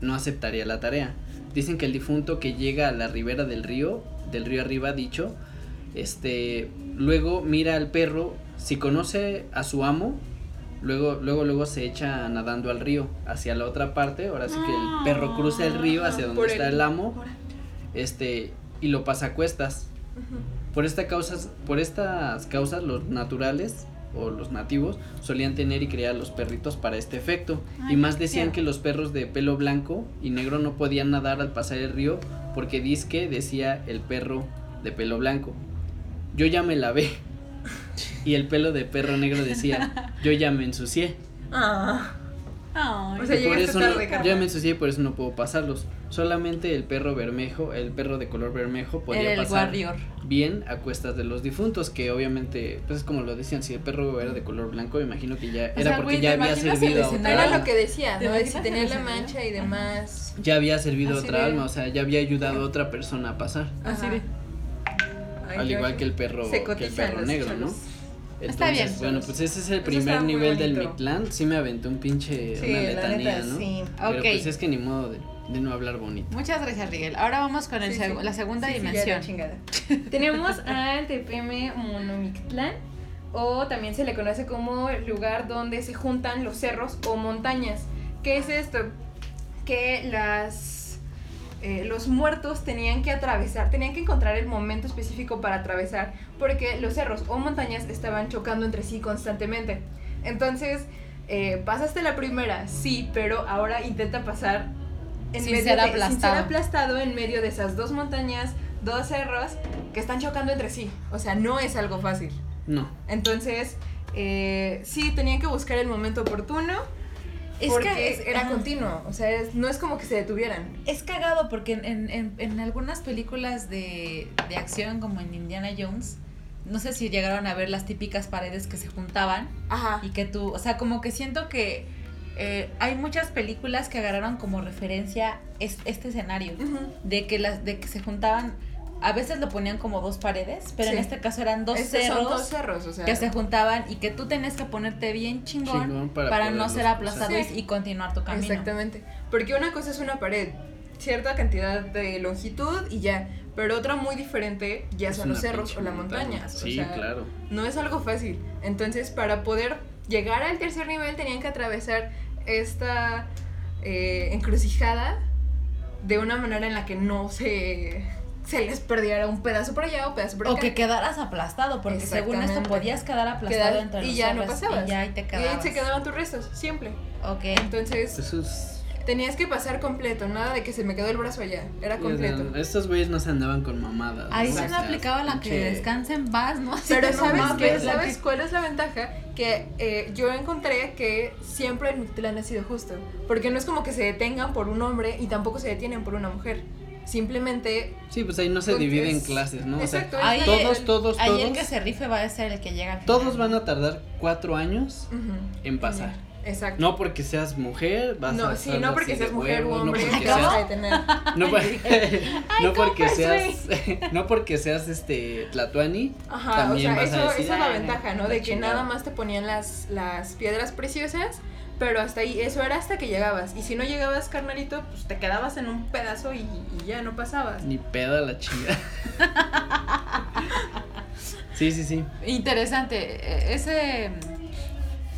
no aceptaría la tarea. Dicen que el difunto que llega a la ribera del río, del río arriba dicho, este, luego mira al perro, si conoce a su amo, luego, luego, luego se echa nadando al río, hacia la otra parte, ahora sí que el perro cruza el río hacia donde Por está el- el amo, este, y lo pasa a cuestas. Por, esta causas, por estas causas, los naturales o los nativos solían tener y criar los perritos para este efecto. Ay, y más qué decían que los perros de pelo blanco y negro no podían nadar al pasar el río porque disque decía el perro de pelo blanco. Yo ya me lavé. Y el pelo de perro negro decía, yo ya me ensucié. Ah, Ay. O sea, por eso no, yo ya me ensucié y por eso no puedo pasarlos. Solamente el perro bermejo, el perro de color bermejo podía el pasar warrior. bien a cuestas de los difuntos, que obviamente, pues es como lo decían, si el perro era de color blanco, me imagino que ya O era sea, porque ya ¿te había servido a otra era lo que decía, ¿Te ¿no? De si tenía la mancha y demás. Ya había servido a Así otra de- alma, o sea, ya había ayudado a otra persona a pasar. Así de- Ay, al igual que el perro, que el perro negro, cholos. ¿no? Está bien. Bueno, pues ese es el primer nivel del. Mictlán. Sí me aventé un pinche, Sí, una la letanía, neta, ¿no? sí. Pero pues es que ni modo de, de no hablar bonito. Muchas gracias, Rigel. Ahora vamos con el Sí, seg- sí. la segunda Sí, dimensión. Tenemos al TPM Monomictlán, o también se le conoce como lugar donde se juntan los cerros o montañas. ¿Qué es esto? Que las eh, los muertos tenían que atravesar, tenían que encontrar el momento específico para atravesar, porque los cerros o montañas estaban chocando entre sí constantemente. Entonces, eh, pasaste la primera, sí, pero ahora intenta pasar en Sin medio ser de- aplastado. sin ser aplastado en medio de esas dos montañas, dos cerros que están chocando entre sí. O sea, no es algo fácil. No. Entonces, eh, sí, tenían que buscar el momento oportuno. Es porque que es- era ajá. continuo. O sea, es- no es como que se detuvieran. Es cagado porque en, en, en, en algunas películas de, de acción, como en Indiana Jones, no sé si llegaron a ver las típicas paredes que se juntaban Ajá. y que tú, o sea, como que siento que eh, hay muchas películas que agarraron como referencia es- este escenario, de que las de que se juntaban, a veces lo ponían como dos paredes, pero en este caso eran dos Estos cerros dos cerros, o sea. que se juntaban y que tú tenías que ponerte bien chingón, Chingón para, para no ser aplastado y, continuar tu camino. Exactamente. Porque una cosa es una pared, cierta cantidad de longitud y ya. Pero otra muy diferente ya Es son los cerros o las montaña. Sí, o sea, claro. No es algo fácil. Entonces, para poder llegar al tercer nivel, tenían que atravesar esta eh, encrucijada de una manera en la que no se, se les perdiera un pedazo por allá o pedazo por acá. O que quedaras aplastado, porque según esto podías quedar aplastado Quedar- entre los y ya no pasabas. Y ya ahí te Y quedabas. ahí se quedaban tus restos, siempre. Ok. Entonces, Eso es- tenías que pasar completo, nada de que se me quedó el brazo allá, era completo. Estos güeyes no se andaban con mamadas. Ahí ¿no? se sea, aplicaba la que pinche- descansa en paz, ¿no? Así Pero no ¿sabes qué? ¿Sabes que- cuál es la ventaja? Que eh, yo encontré que siempre el Mictlán ha sido justo. Porque no es como que se detengan por un hombre y tampoco se detienen por una mujer. Simplemente... Sí, pues ahí no se divide en es- clases, ¿no? O sea, Exacto. Ahí- es- todos, todos, Ahí el todos, que se rife va a ser el que llega al final. todos van a tardar cuatro años en pasar. Exacto. No porque seas mujer, vas No, a sí, no porque seas de mujer o huevos, hombre, no porque seas, detener. no, por- no porque seas, no porque seas este Tlatuani, Ajá, también o sea, vas a eso, decir, esa es la "Ah, ventaja, ¿no? la De que chingada". nada más te ponían las, las piedras preciosas, Pero hasta ahí, eso era hasta que llegabas. Y si no llegabas, carnalito, pues te quedabas en un pedazo y, y ya no pasabas. Ni pedo a la chinga. sí, sí, sí. Interesante. e- Ese.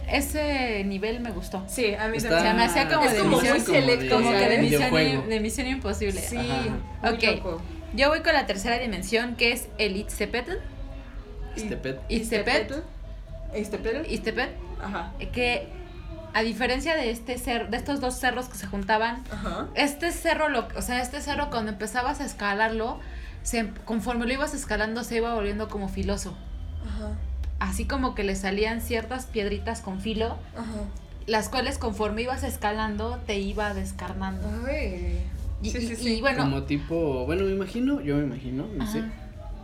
Ese nivel me gustó. Sí, a mí Está- también. Se me hacía como Es de como misión, muy selecto, como que de misión, de misión imposible. Sí, Ajá. muy Ok. loco. Yo voy con la tercera dimensión que es el Itztepetl. Pet. Itztepetl. Iztepetl. Itztepetl. Ajá. Que a diferencia de este cer de estos dos cerros que se juntaban, Ajá. este cerro, lo, o sea, este cerro cuando empezabas a escalarlo, se, conforme lo ibas escalando se iba volviendo como filoso. Ajá. Así como que le salían ciertas piedritas con filo, Ajá. las cuales conforme ibas escalando te iba descarnando. Ay. Y, Sí, sí, y- sí. y bueno, Como tipo, bueno, me imagino, yo me imagino, no sé.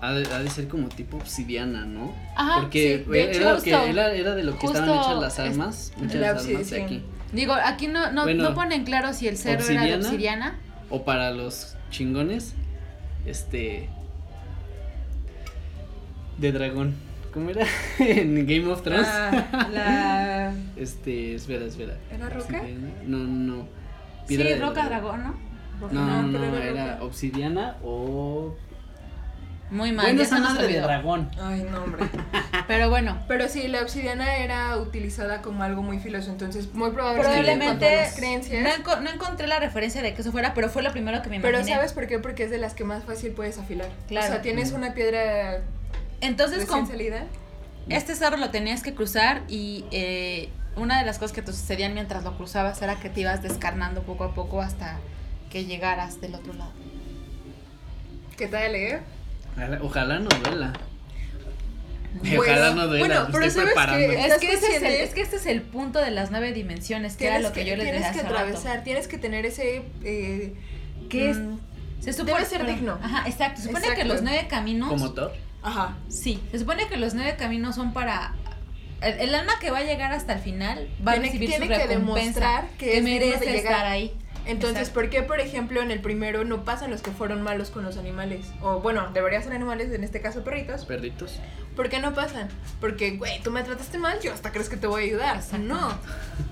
Ha de, ha de ser como tipo obsidiana, ¿no? Ajá, Porque sí, de era, lo que, era, era de lo que estaban hechas las es- armas. Muchas La armas de obsidiana. aquí. digo, aquí no, no, Bueno, no ponen claro si el cerro era de obsidiana. O para los chingones, este. De dragón. ¿Cómo era? en Game of Thrones. Ah, la. Este, espera, espera. ¿Era roca? No, no, no. Sí, Piedra de roca dragón, ¿no? Roca No, no, no, pero era roca. obsidiana o. Muy mal, Bueno, esa madre de dragón. Ay, no, hombre. Pero bueno, Pero sí, la obsidiana era utilizada como algo muy filoso, entonces muy cuanto probablemente las creencias. no, enco- no encontré la referencia de que eso fuera, pero fue lo primero que me imaginé. Pero ¿sabes por qué? Porque es de las que más fácil puedes afilar. Claro. O sea, tienes una piedra Entonces, con salida. este cerro lo tenías que cruzar y eh, una de las cosas que te sucedían mientras lo cruzabas era que te ibas descarnando poco a poco hasta que llegaras del otro lado. ¿Qué tal, eh? Ojalá, no duela. Bueno, ojalá no duela. bueno, pero estoy ¿sabes que, ese es, el, consciente? es que este es el punto de las nueve dimensiones, que era Tienes lo que, yo les tienes decía que hace rato. atravesar, tienes que tener ese. Eh, ¿Qué es? mm, Se Debe ser pero- digno. Ajá, exacto. Se supone que los nueve caminos. Como Thor. Ajá. Sí, se supone que los nueve caminos son para. El, el alma que va a llegar hasta el final va a recibir tiene su que recompensa, demostrar que es digno de merece estar ahí. Entonces, Exacto. ¿por qué, por ejemplo, en el primero no pasan los que fueron malos con los animales? O bueno, deberían ser animales, en este caso perritos. Perritos. ¿Por qué no pasan? Porque, güey, tú me trataste mal, yo hasta crees que te voy a ayudar. Exacto. No.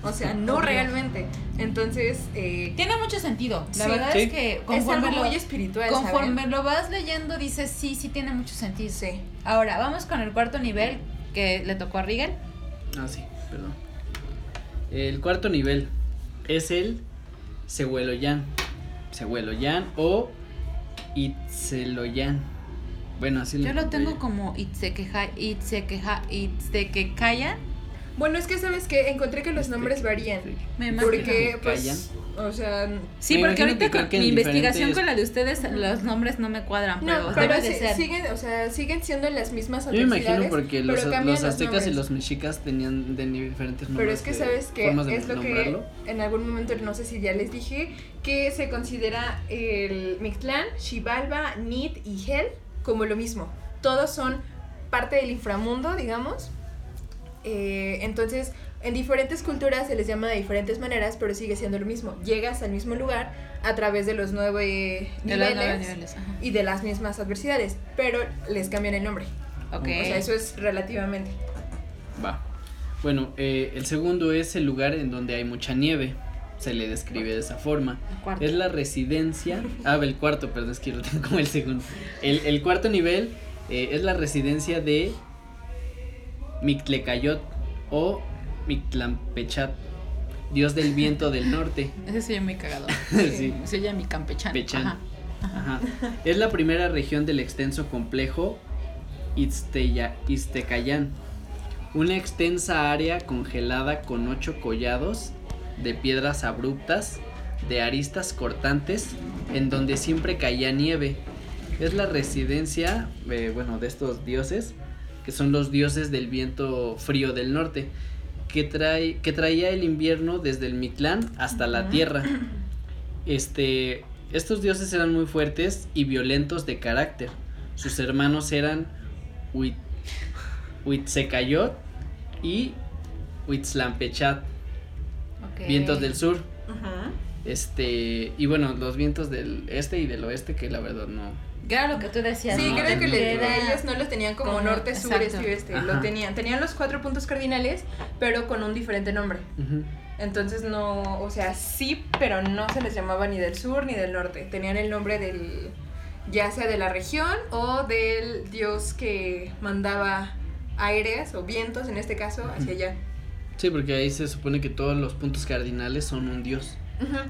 O sea, no realmente. Entonces, eh, Tiene mucho sentido. La Sí. verdad Sí. es que es conforme, algo lo, muy espiritual, conforme ¿saben? lo vas leyendo, dices sí, sí tiene mucho sentido. Sí. Ahora, vamos con el cuarto nivel que le tocó a Rigel. Ah, sí, perdón. El cuarto nivel es el Sehueloyan. Sehueloyan o Itzeloyan. Bueno, así Yo lo encontré tengo yo. como Itzekeha, Itzekeha, Itzekekayan. Bueno, es que sabes que encontré que los nombres varían. Me imagino. Porque, pues, o sea, Sí, Me porque ahorita con mi investigación con la de ustedes los nombres no me cuadran, pero, no, pero debe de ser. siguen, o sea, siguen siendo las mismas Yo me imagino porque pero los, cambian los aztecas y nombres. los mexicas tenían de diferentes nombres. Pero es que de- sabes que es lo nombrarlo. que en algún momento, no sé si ya les dije, que se considera el Mictlán, Xibalba, Nit y Hel como lo mismo. Todos son parte del inframundo, digamos. Eh, entonces, en diferentes culturas se les llama de diferentes maneras, pero sigue siendo lo mismo. Llegas al mismo lugar a través de los nueve De los niveles, nueve niveles. y de las mismas adversidades, pero les cambian el nombre. Ok. O sea, eso es relativamente. Va. Bueno, eh, el segundo es el lugar en donde hay mucha nieve. Se le describe de esa forma. Es la residencia. Ah, el cuarto, perdón, es que lo tengo como el segundo. El, el cuarto nivel eh, es la residencia de Mictlecayot o Mictlampechat, dios del viento del norte. Ese se muy cagado. Sí. Se oye mi campechano. Pechán. Ajá. Ajá. Es la primera región del extenso complejo Ixtecayán. Una extensa área congelada con ocho collados de piedras abruptas, de aristas cortantes, en donde siempre caía nieve. Es la residencia, eh, bueno, de estos dioses, que son los dioses del viento frío del norte, que, trae, que traía el invierno desde el Mictlán hasta la tierra. Este, estos dioses eran muy fuertes y violentos de carácter. Sus hermanos eran Huit- Huitzecayot y Huitzlampechat, vientos del sur. Este, y bueno, los vientos del este y del oeste, que la verdad no, Era lo que tú decías. Sí, ¿no? creo que le- Era- ellos no los tenían como, como- norte, sur, exacto. este y oeste. Lo tenían. Tenían los cuatro puntos cardinales, pero con un diferente nombre. Entonces no, o sea, sí, pero no se les llamaba ni del sur ni del norte. Tenían el nombre del, ya sea de la región o del dios que mandaba aires o vientos, en este caso, hacia allá. Sí, porque ahí se supone que todos los puntos cardinales son un dios.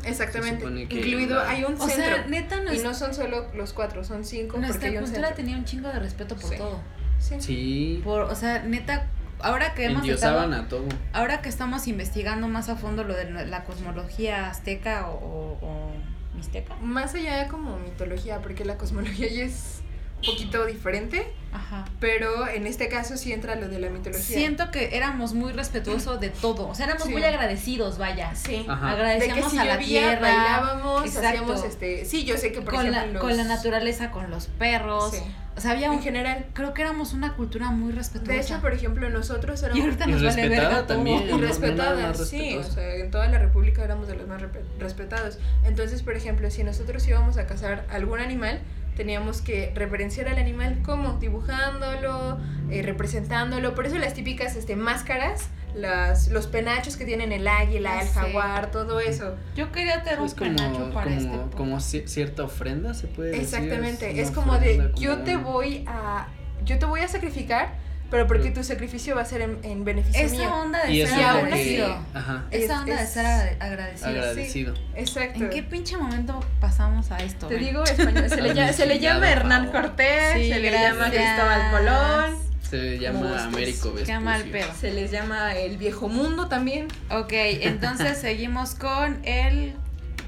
Exactamente. Incluido, la- hay un O centro. sea, neta, y no son solo los cuatro, son cinco porque nuestra un cultura centro. tenía un chingo de respeto por Sí. todo. Sí. Sí, Por, o sea, neta, ahora que hemos estado, a todo. ahora que estamos investigando más a fondo lo de la cosmología azteca o, o- o mixteca. Más allá de como mitología, porque la cosmología ya es un poquito diferente, Ajá. pero en este caso sí entra lo de la mitología. Siento que éramos muy respetuosos de todo. O sea, éramos Sí. muy agradecidos, vaya. Sí. Ajá. De que Agradecíamos si a la llovía, tierra. bailábamos, Exacto. hacíamos este. Sí, yo sé que por con, la, ejemplo. con la los- naturaleza, con los perros. Sí. O sea, había En un. general. Creo que éramos una cultura muy respetuosa. De hecho, por ejemplo, nosotros y éramos. ahorita Y nos vale respetada verga todo. también. Y más sí, o sea, en toda la república éramos de los más respetados. Entonces, por ejemplo, si nosotros íbamos a cazar algún animal, teníamos que referenciar al animal como dibujándolo, eh, representándolo. Por eso las típicas este, máscaras, las, los penachos que tienen el águila, Ya el jaguar, todo eso. Yo quería tener un penacho para como, este. como ci- cierta ofrenda, se puede decir. Exactamente, es como de yo como te voy a yo te voy a sacrificar, pero porque tu sacrificio va a ser en, en beneficio Esa mío. onda de Y ser que... agradecido. Ajá, Es- Esa onda de ser agra- agradecido. agradecido. Exacto. ¿En qué pinche momento pasamos a esto? Te digo español, se le, llama, se le llama Hernán. Cortés, Sí, se le llama. Cristóbal Colón, Se llama gustes. Américo Vespucio. Qué mal pedo. se les llama el viejo mundo también. Ok, entonces seguimos con el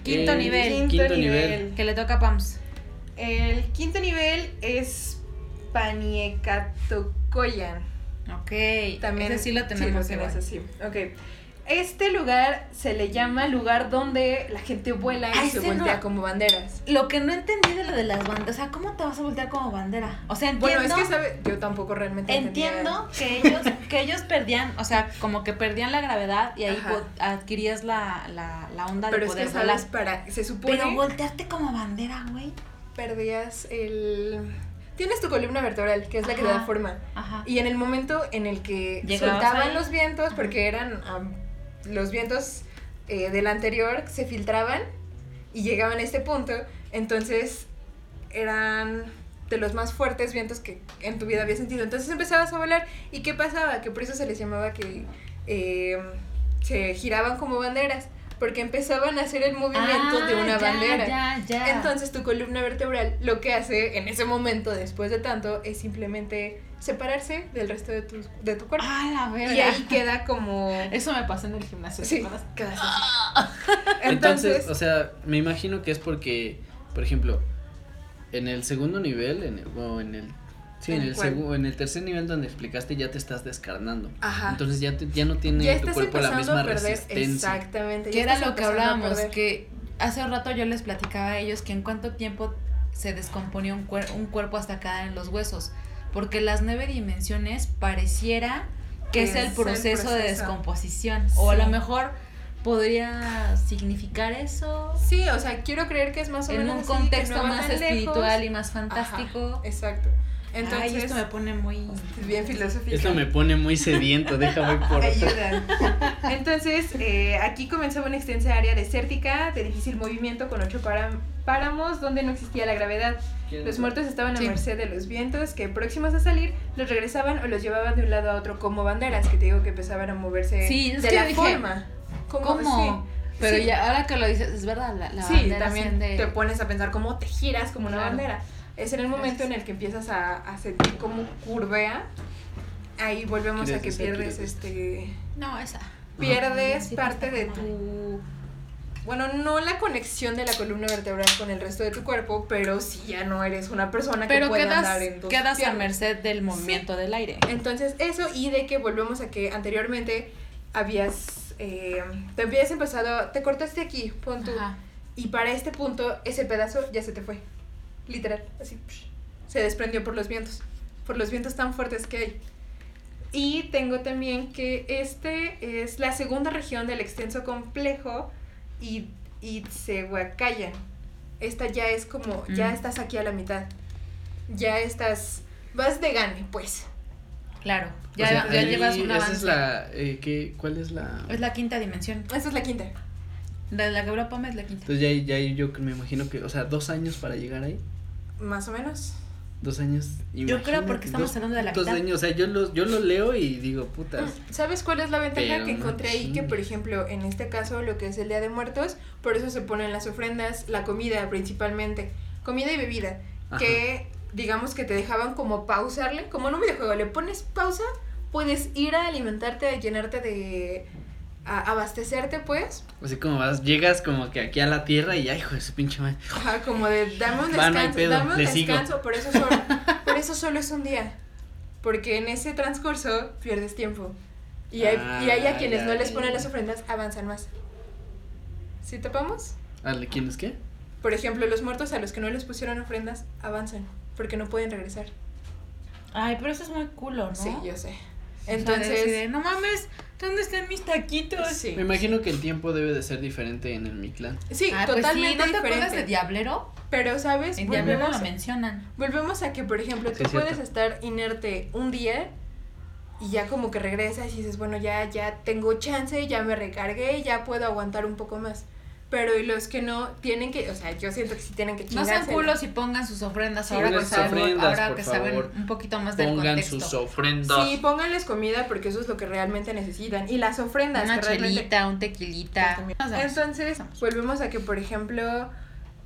quinto El nivel. Quinto, Quinto nivel. nivel. Que le toca a Pams. El quinto nivel es Paniecatocoyan. Ok, También ese sí lo tenemos sí, lo tienes así. Ok. Este lugar se le llama lugar donde la gente vuela y Ah, se voltea no. como banderas. Lo que no entendí de lo de las banderas, o sea, ¿cómo te vas a voltear como bandera? O sea, entiendo, Bueno, es que sabe, yo tampoco realmente entendía. entiendo que ellos, que ellos perdían, o sea, como que perdían la gravedad y ahí adquirías la, la, la onda Pero de es poder que volar. sabes para se supone Pero voltearte como bandera, güey. perdías el tienes tu columna vertebral, que es la que Ajá. da forma. Ajá. Y en el momento en el que Llegabas soltaban ahí. los vientos, porque eran am, los vientos eh, del anterior se filtraban y llegaban a este punto, entonces eran de los más fuertes vientos que en tu vida habías sentido. Entonces empezabas a volar y ¿qué pasaba? Que por eso se les llamaba que eh, se giraban como banderas, porque empezaban a hacer el movimiento de una Ah, ya, bandera. Ya, ya. Entonces tu columna vertebral lo que hace en ese momento, después de tanto, es simplemente separarse del resto de tu, de tu cuerpo. Ah, la verga. y ahí queda como... Eso me pasó en el gimnasio. ¿te Sí. Entonces, Entonces, o sea, me imagino que es porque, por ejemplo, en el segundo nivel, en el, o en el, sí, en ¿En el segundo, en el tercer nivel donde explicaste ya te estás descarnando. ajá. Entonces ya, te- ya no tiene ya tu cuerpo la misma a perder, resistencia. exactamente. Que era lo que hablábamos, que hace un rato yo les platicaba a ellos que en cuánto tiempo se descomponía un, cuer- un cuerpo hasta quedar en los huesos. Porque las nueve dimensiones pareciera que es, el, proceso de proceso. descomposición. O a Sí. lo mejor podría significar eso Sí, o sea, quiero creer que es más o en menos un así, que contexto no más lejos. espiritual y más Ajá, fantástico. exacto. Entonces, Ay, esto me pone muy... bien filosófico. Esto me pone muy sediento, déjame por Ayuda. Entonces, eh, aquí comenzaba una extensa área desértica de difícil movimiento con ocho páramos donde no existía la gravedad. Los muertos estaban a Sí. merced de los vientos que próximos a salir los regresaban o los llevaban de un lado a otro como banderas, que te digo que empezaban a moverse Sí, de la dije, forma. Como, ¿Cómo? Pero Sí. ya ahora que lo dices, es verdad, la, la Sí, bandera también te pones a pensar cómo te giras como una Claro. bandera. Es en el momento en el que empiezas a, a sentir cómo curvea. Ahí volvemos a ¿Quieres que esa? pierdes ¿Quieres este No, esa. pierdes Sí, parte de tu bueno, no la conexión de la columna vertebral con el resto de tu cuerpo, pero sí ya no eres una persona que Pero pueda quedas, andar en dos quedas a piernas. merced del movimiento del aire. Entonces, eso y de que volvemos a que anteriormente habías eh, te habías empezado, te cortaste aquí, pon tú, y para este punto ese pedazo ya se te fue. Literal, así psh, se desprendió por los vientos, por los vientos tan fuertes que hay. Y tengo también que este es la segunda región del extenso complejo y Itzehuacayan. Esta ya es como, ya Mm. estás aquí a la mitad. ya estás, vas de gane, pues. Claro, O ya, sea, ya llevas un avance. Esa es la. Eh, ¿qué, ¿Cuál es la.? Es la quinta dimensión. Esta es la quinta. De la que es la quinta. Entonces ya, ya yo me imagino que. O sea, dos años para llegar ahí. Más o menos. Dos años. Yo creo porque estamos dos hablando de la mitad. años, o sea, yo lo, yo lo leo y digo, putas. ¿Sabes cuál es la ventaja Pero que no encontré ahí? Que, por ejemplo, en este caso, lo que es el Día de Muertos, por eso se ponen las ofrendas, la comida principalmente. Comida y bebida. Ajá. Que, digamos que te dejaban como pausarle. Como en un videojuego, le pones pausa, puedes ir a alimentarte, a llenarte de... a abastecerte, pues. Así como vas, llegas como que aquí a la tierra y ay, hijo de su pinche madre. Ajá, como de dame un Va, no descanso, pedo, dame un le sigo. descanso, por eso solo, por eso solo es un día. Porque en ese transcurso pierdes tiempo. Y hay, y hay a Ah, quienes ya, no les ya, ponen ya. las ofrendas, avanzan más. ¿Sí topamos? ¿Ale, ¿Quién es qué? Por ejemplo, los muertos a los que no les pusieron ofrendas avanzan, porque no pueden regresar. Ay, pero eso es muy culo, ¿no? Sí, yo sé. O sea, Entonces, decide, no mames, ¿dónde están mis taquitos? sí. Me imagino que el tiempo debe de ser diferente en el Mictlán. Sí, Ah, pues sí, totalmente ¿no te acuerdas diferente. de Diablero? Pero, ¿sabes? En Diablero Volvemos, lo mencionan. volvemos a que, por ejemplo, Sí, tú es cierto. puedes estar inerte un día y ya como que regresas y dices, bueno, ya, ya tengo chance, ya me recargué, ya puedo aguantar un poco más. Pero y los que no tienen que, o sea, yo siento que sí tienen que No chingarse. sean culos y pongan sus ofrendas Sí, ahora, pongan que, saben, ofrendas, ahora por que saben un poquito más del Pongan contexto. sus ofrendas. Sí, pónganles comida porque eso es lo que realmente necesitan. Y las ofrendas Una que realmente... chelita, un tequilita. Entonces, volvemos a que, por ejemplo,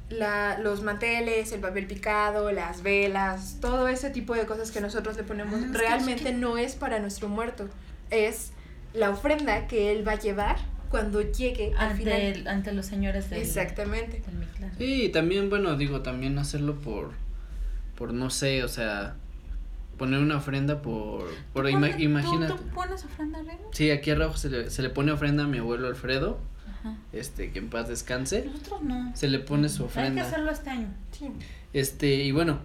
la, los manteles, el papel picado, las velas, todo ese tipo de cosas que nosotros le ponemos, Ah, realmente es que- no es para nuestro muerto. Es la ofrenda que él va a llevar cuando llegue al final. ante, el- ante los señores del, Exactamente. del Mictlán. Sí, y también, bueno, digo, también hacerlo por, por no sé, o sea, poner una ofrenda por, por ima- Pone- ¿tú- imagínate. ¿Tú, pones ofrenda, Rego? Sí, aquí abajo se le, se le pone ofrenda a mi abuelo Alfredo, Ajá. este, que en paz descanse. Nosotros no. Se le pone su Hay que ofrenda. hacerlo este año. Sí. Este, y bueno,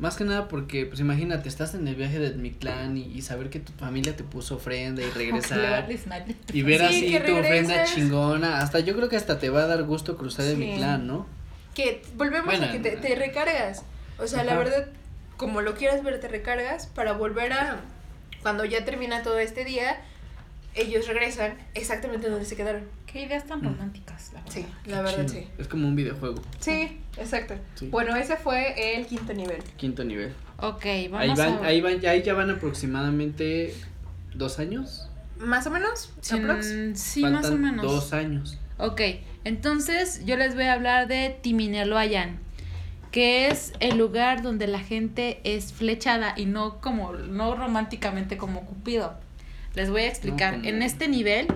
más que nada porque, pues imagínate, estás en el viaje de Mictlán y, y saber que tu familia te puso ofrenda y regresar. Y ver Sí, así tu ofrenda chingona. Hasta yo creo que hasta te va a dar gusto cruzar el Sí. Mictlán, ¿no? Que volvemos Bueno, a que te, te recargas. O sea, la verdad, como lo quieras ver, te recargas para volver a. Cuando ya termina todo este día, ellos regresan exactamente donde se quedaron. Qué ideas tan románticas, la verdad. Sí, Qué la verdad, sí. Es como un videojuego, Sí, exacto. Sí. Bueno, ese fue el quinto nivel. quinto nivel. Ok, Ahí vamos van, a... ahí van, ahí ya van aproximadamente dos años. Más o menos, mm, sí, más o menos. Dos años. Ok, entonces yo les voy a hablar de Timineloayan, que es el lugar donde la gente es flechada y no como, no románticamente como Cupido. Les voy a explicar. En este nivel,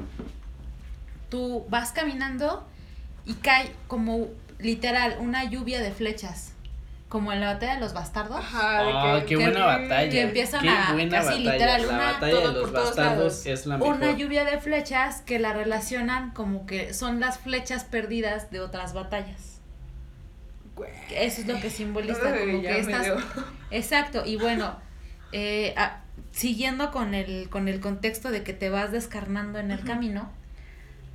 tú vas caminando y cae como literal una lluvia de flechas. Como en la batalla de los bastardos. Ajá, Ah, que- qué que- buena batalla. que empiezan qué a- buena casi batalla. literal, La una- batalla todo de los bastardos es la mejor. Una lluvia de flechas que la relacionan como que son las flechas perdidas de otras batallas. Güey. Eso es lo que simboliza como que estas dio. exacto y bueno eh, ah, siguiendo con el con el contexto de que te vas descarnando en el camino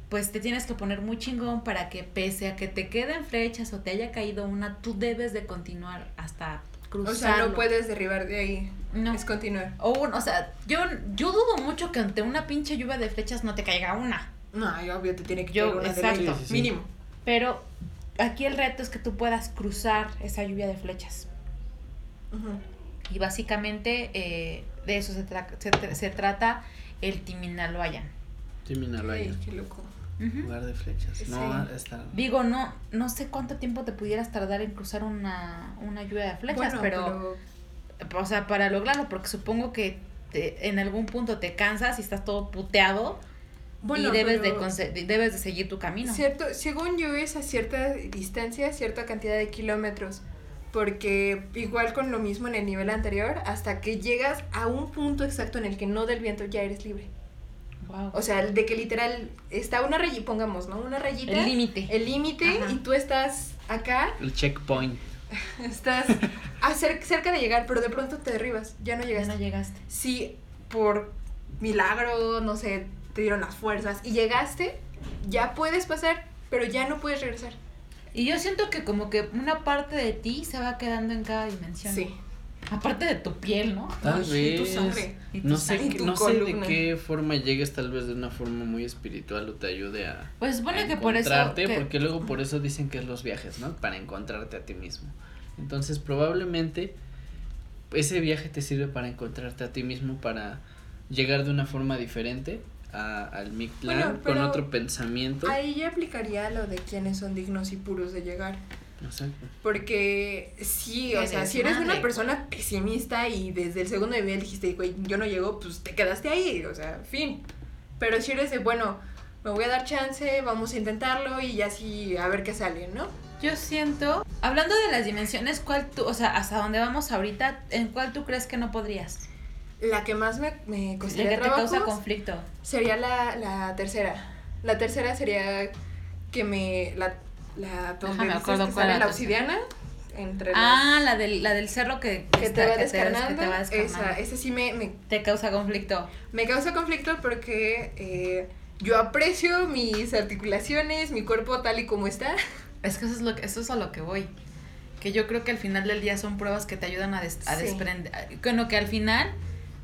pues te tienes que poner muy chingón para que pese a que te queden flechas o te haya caído una tú debes de continuar hasta O cruzarlo sea, no puedes derribar de ahí. No. Es continuar. o, un- o sea yo yo dudo mucho que ante una pinche lluvia de flechas no te caiga una No, y obvio te tiene que Yo- caer una de exacto. ley, Sí, sí, sí. Mínimo. pero aquí el reto es que tú puedas cruzar esa lluvia de flechas. Y básicamente eh, de eso se, tra- se, tra- se trata el Timinaloayan. Ay, qué loco. Lugar de flechas. Sí. No, está. Digo, no, no sé cuánto tiempo te pudieras tardar en cruzar una, una lluvia de flechas, Bueno, pero, o sea, para lograrlo, porque supongo que te- en algún punto te cansas y estás todo puteado Bueno, y debes de, debes de seguir tu camino. Cierto, según yo es a cierta distancia, cierta cantidad de kilómetros. Porque igual con lo mismo en el nivel anterior, hasta que llegas a un punto exacto en el que no del viento ya eres libre. Wow. O sea, de que literal está una rayita, pongamos, ¿no? Una rayita. el límite. El límite y tú estás acá, El checkpoint. estás cer- cerca de llegar, pero de pronto te derribas, ya no Ya llegaste. no llegaste. Si por milagro, no sé, te dieron las fuerzas y llegaste, ya puedes pasar, pero ya no puedes regresar. Y yo siento que como que una parte de ti se va quedando en cada dimensión. Sí. Aparte de tu piel, ¿no? Tal Ay, y tu vez. sangre. Y tu No sé, sangre. No sé de qué forma llegues, tal vez de una forma muy espiritual o te ayude a, Pues supone a que por eso. encontrarte, que- porque luego por eso dicen que es los viajes, ¿no? Para encontrarte a ti mismo. Entonces, probablemente ese viaje te sirve para encontrarte a ti mismo, para llegar de una forma diferente a, al Mictlán, Bueno, con otro pensamiento. Ahí ya aplicaría lo de quienes son dignos y puros de llegar. Exacto. Porque sí, o sea, si eres una desmadre. persona pesimista y desde el segundo nivel dijiste, güey, yo no llego, pues te quedaste ahí, o sea, fin. Pero si eres de, bueno, me voy a dar chance, vamos a intentarlo y ya sí, a ver qué sale, ¿no? Yo siento, hablando de las dimensiones, ¿cuál tú, o sea, hasta dónde vamos ahorita, en cuál tú crees que no podrías? La que más me, me La costaría que te causa conflicto. sería la, la tercera. La tercera sería que me... La, la Déjame dices acuerdo cuál la obsidiana. Entre Ah, la del, la del cerro que, que te está- va que te des- que descarnando. te va descarnando. esa, esa sí me, me Te causa conflicto. Me causa conflicto porque eh, yo aprecio mis articulaciones, mi cuerpo tal y como está. Es que eso es, lo que, eso es a lo que voy. Que yo creo que al final del día son pruebas que te ayudan a, des- a Sí. desprender. Bueno, que al final,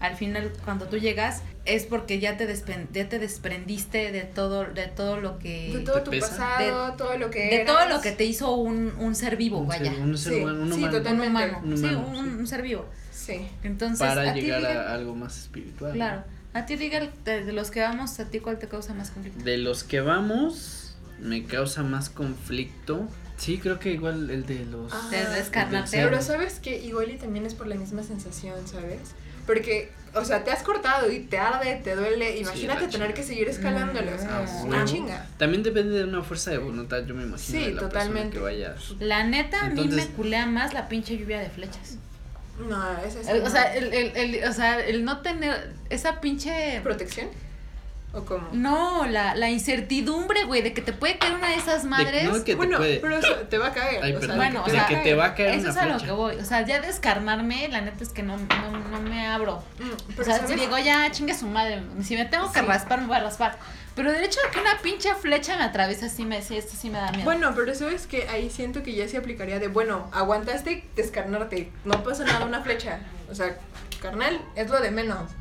al final cuando tú llegas es porque ya te, ya te desprendiste de todo, de todo lo que... De todo ¿Te tu pesa? pasado, todo lo que de eras. todo lo que te hizo un, un ser vivo, Un vaya. ser, un ser Sí, humano, un sí, un totalmente. humano. Un sí, un, sí. un ser vivo. Sí. Entonces, para a llegar a algo más espiritual. ¿no? Claro. A ti, Rigel, de, de los que vamos, ¿a ti cuál te causa más conflicto? De los que vamos, me causa más conflicto. Sí, creo que igual el de los. Ah, De descarnarte. Pero sabes que igual y también es por la misma sensación, ¿sabes? Porque, o sea, te has cortado y te arde, te duele. Imagínate tener que seguir escalándole, o sea, Mm, es Ah, una chinga. También depende de una fuerza de voluntad, yo me imagino. Sí, de la totalmente. Que vaya. La neta, a mí me culea más la pinche lluvia de flechas. No, esa es Eh, O sea, el, el, el, o sea, el no tener esa pinche... ¿Protección? ¿O cómo? No, la, la incertidumbre, güey, de que te puede caer una de esas De- madres. no, que te bueno, puede. pero eso te va a caer. Ay, o sea. Bueno, o de sea, que te va a caer Eso una es a lo que voy. O sea, ya descarnarme, la neta es que no, no, no me abro. Mm, O sea, si digo, ya, chingue su madre. Si me tengo que Sí. raspar, me voy a raspar. Pero el hecho de que una pinche flecha me atraviesa, sí me, sí, esto sí me da miedo. Bueno, pero eso es que ahí siento que ya se aplicaría de, bueno, aguantaste descarnarte, no pasa nada una flecha. O sea, carnal, es lo de menos.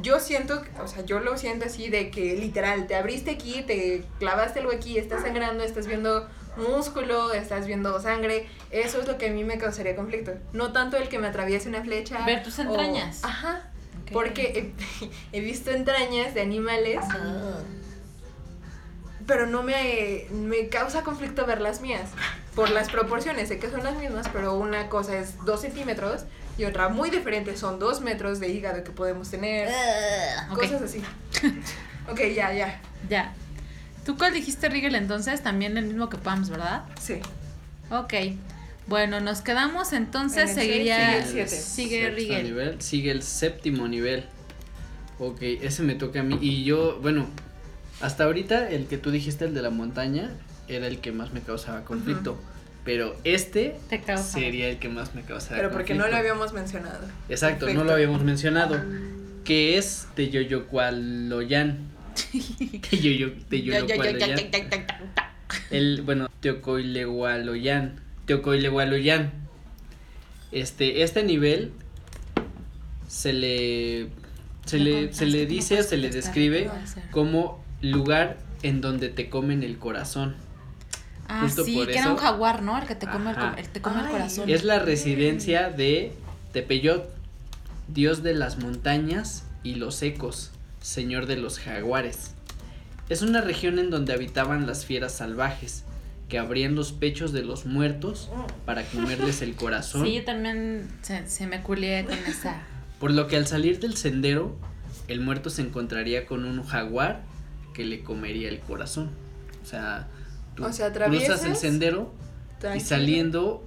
Yo siento, o sea, yo lo siento así de que literal, te abriste aquí, te clavaste algo aquí, estás sangrando, estás viendo músculo, estás viendo sangre, eso es lo que a mí me causaría conflicto. No tanto el que me atraviese una flecha. Ver tus o- entrañas. Ajá. Porque he, he visto entrañas de animales pero no me, me causa conflicto ver las mías. Por las proporciones, sé que son las mismas, pero una cosa es dos centímetros y otra muy diferente son dos metros de hígado que podemos tener. Cosas así. ok, ya, ya. ya. ¿Tú cuál dijiste, Rigel, entonces? También el mismo que Pams, ¿verdad? Sí. Ok. Bueno, nos quedamos entonces, En seguiría... sigue el siete. Sigue Rigel. nivel, sigue el séptimo nivel. Ok, ese me toca a mí. Y yo, bueno, hasta ahorita el que tú dijiste, el de la montaña, era el que más me causaba conflicto. Pero este Te causa. sería el que más me causaba Pero porque no lo habíamos mencionado. Exacto, Perfecto. no lo habíamos mencionado. Que es Teyoyocualoyan. Teyoyo- Teyoyocualoyan. El, bueno, Teocoilehualoyan. Teocoilehualoyan. Este, este nivel se le se le, se le dice o se le describe como lugar en donde te comen el corazón. Ah, justo sí, por que era eso- un jaguar, ¿no? El que te come, el, Ajá. co- el te come el corazón. Es la residencia de Tepeyot, dios de las montañas y los ecos, señor de los jaguares. Es una región en donde habitaban las fieras salvajes, que abrían los pechos de los muertos para comerles el corazón, Sí, yo también se, se me culié con esa. por lo que al salir del sendero, el muerto se encontraría con un jaguar que le comería el corazón. O sea, tú O sea, cruzas el sendero y saliendo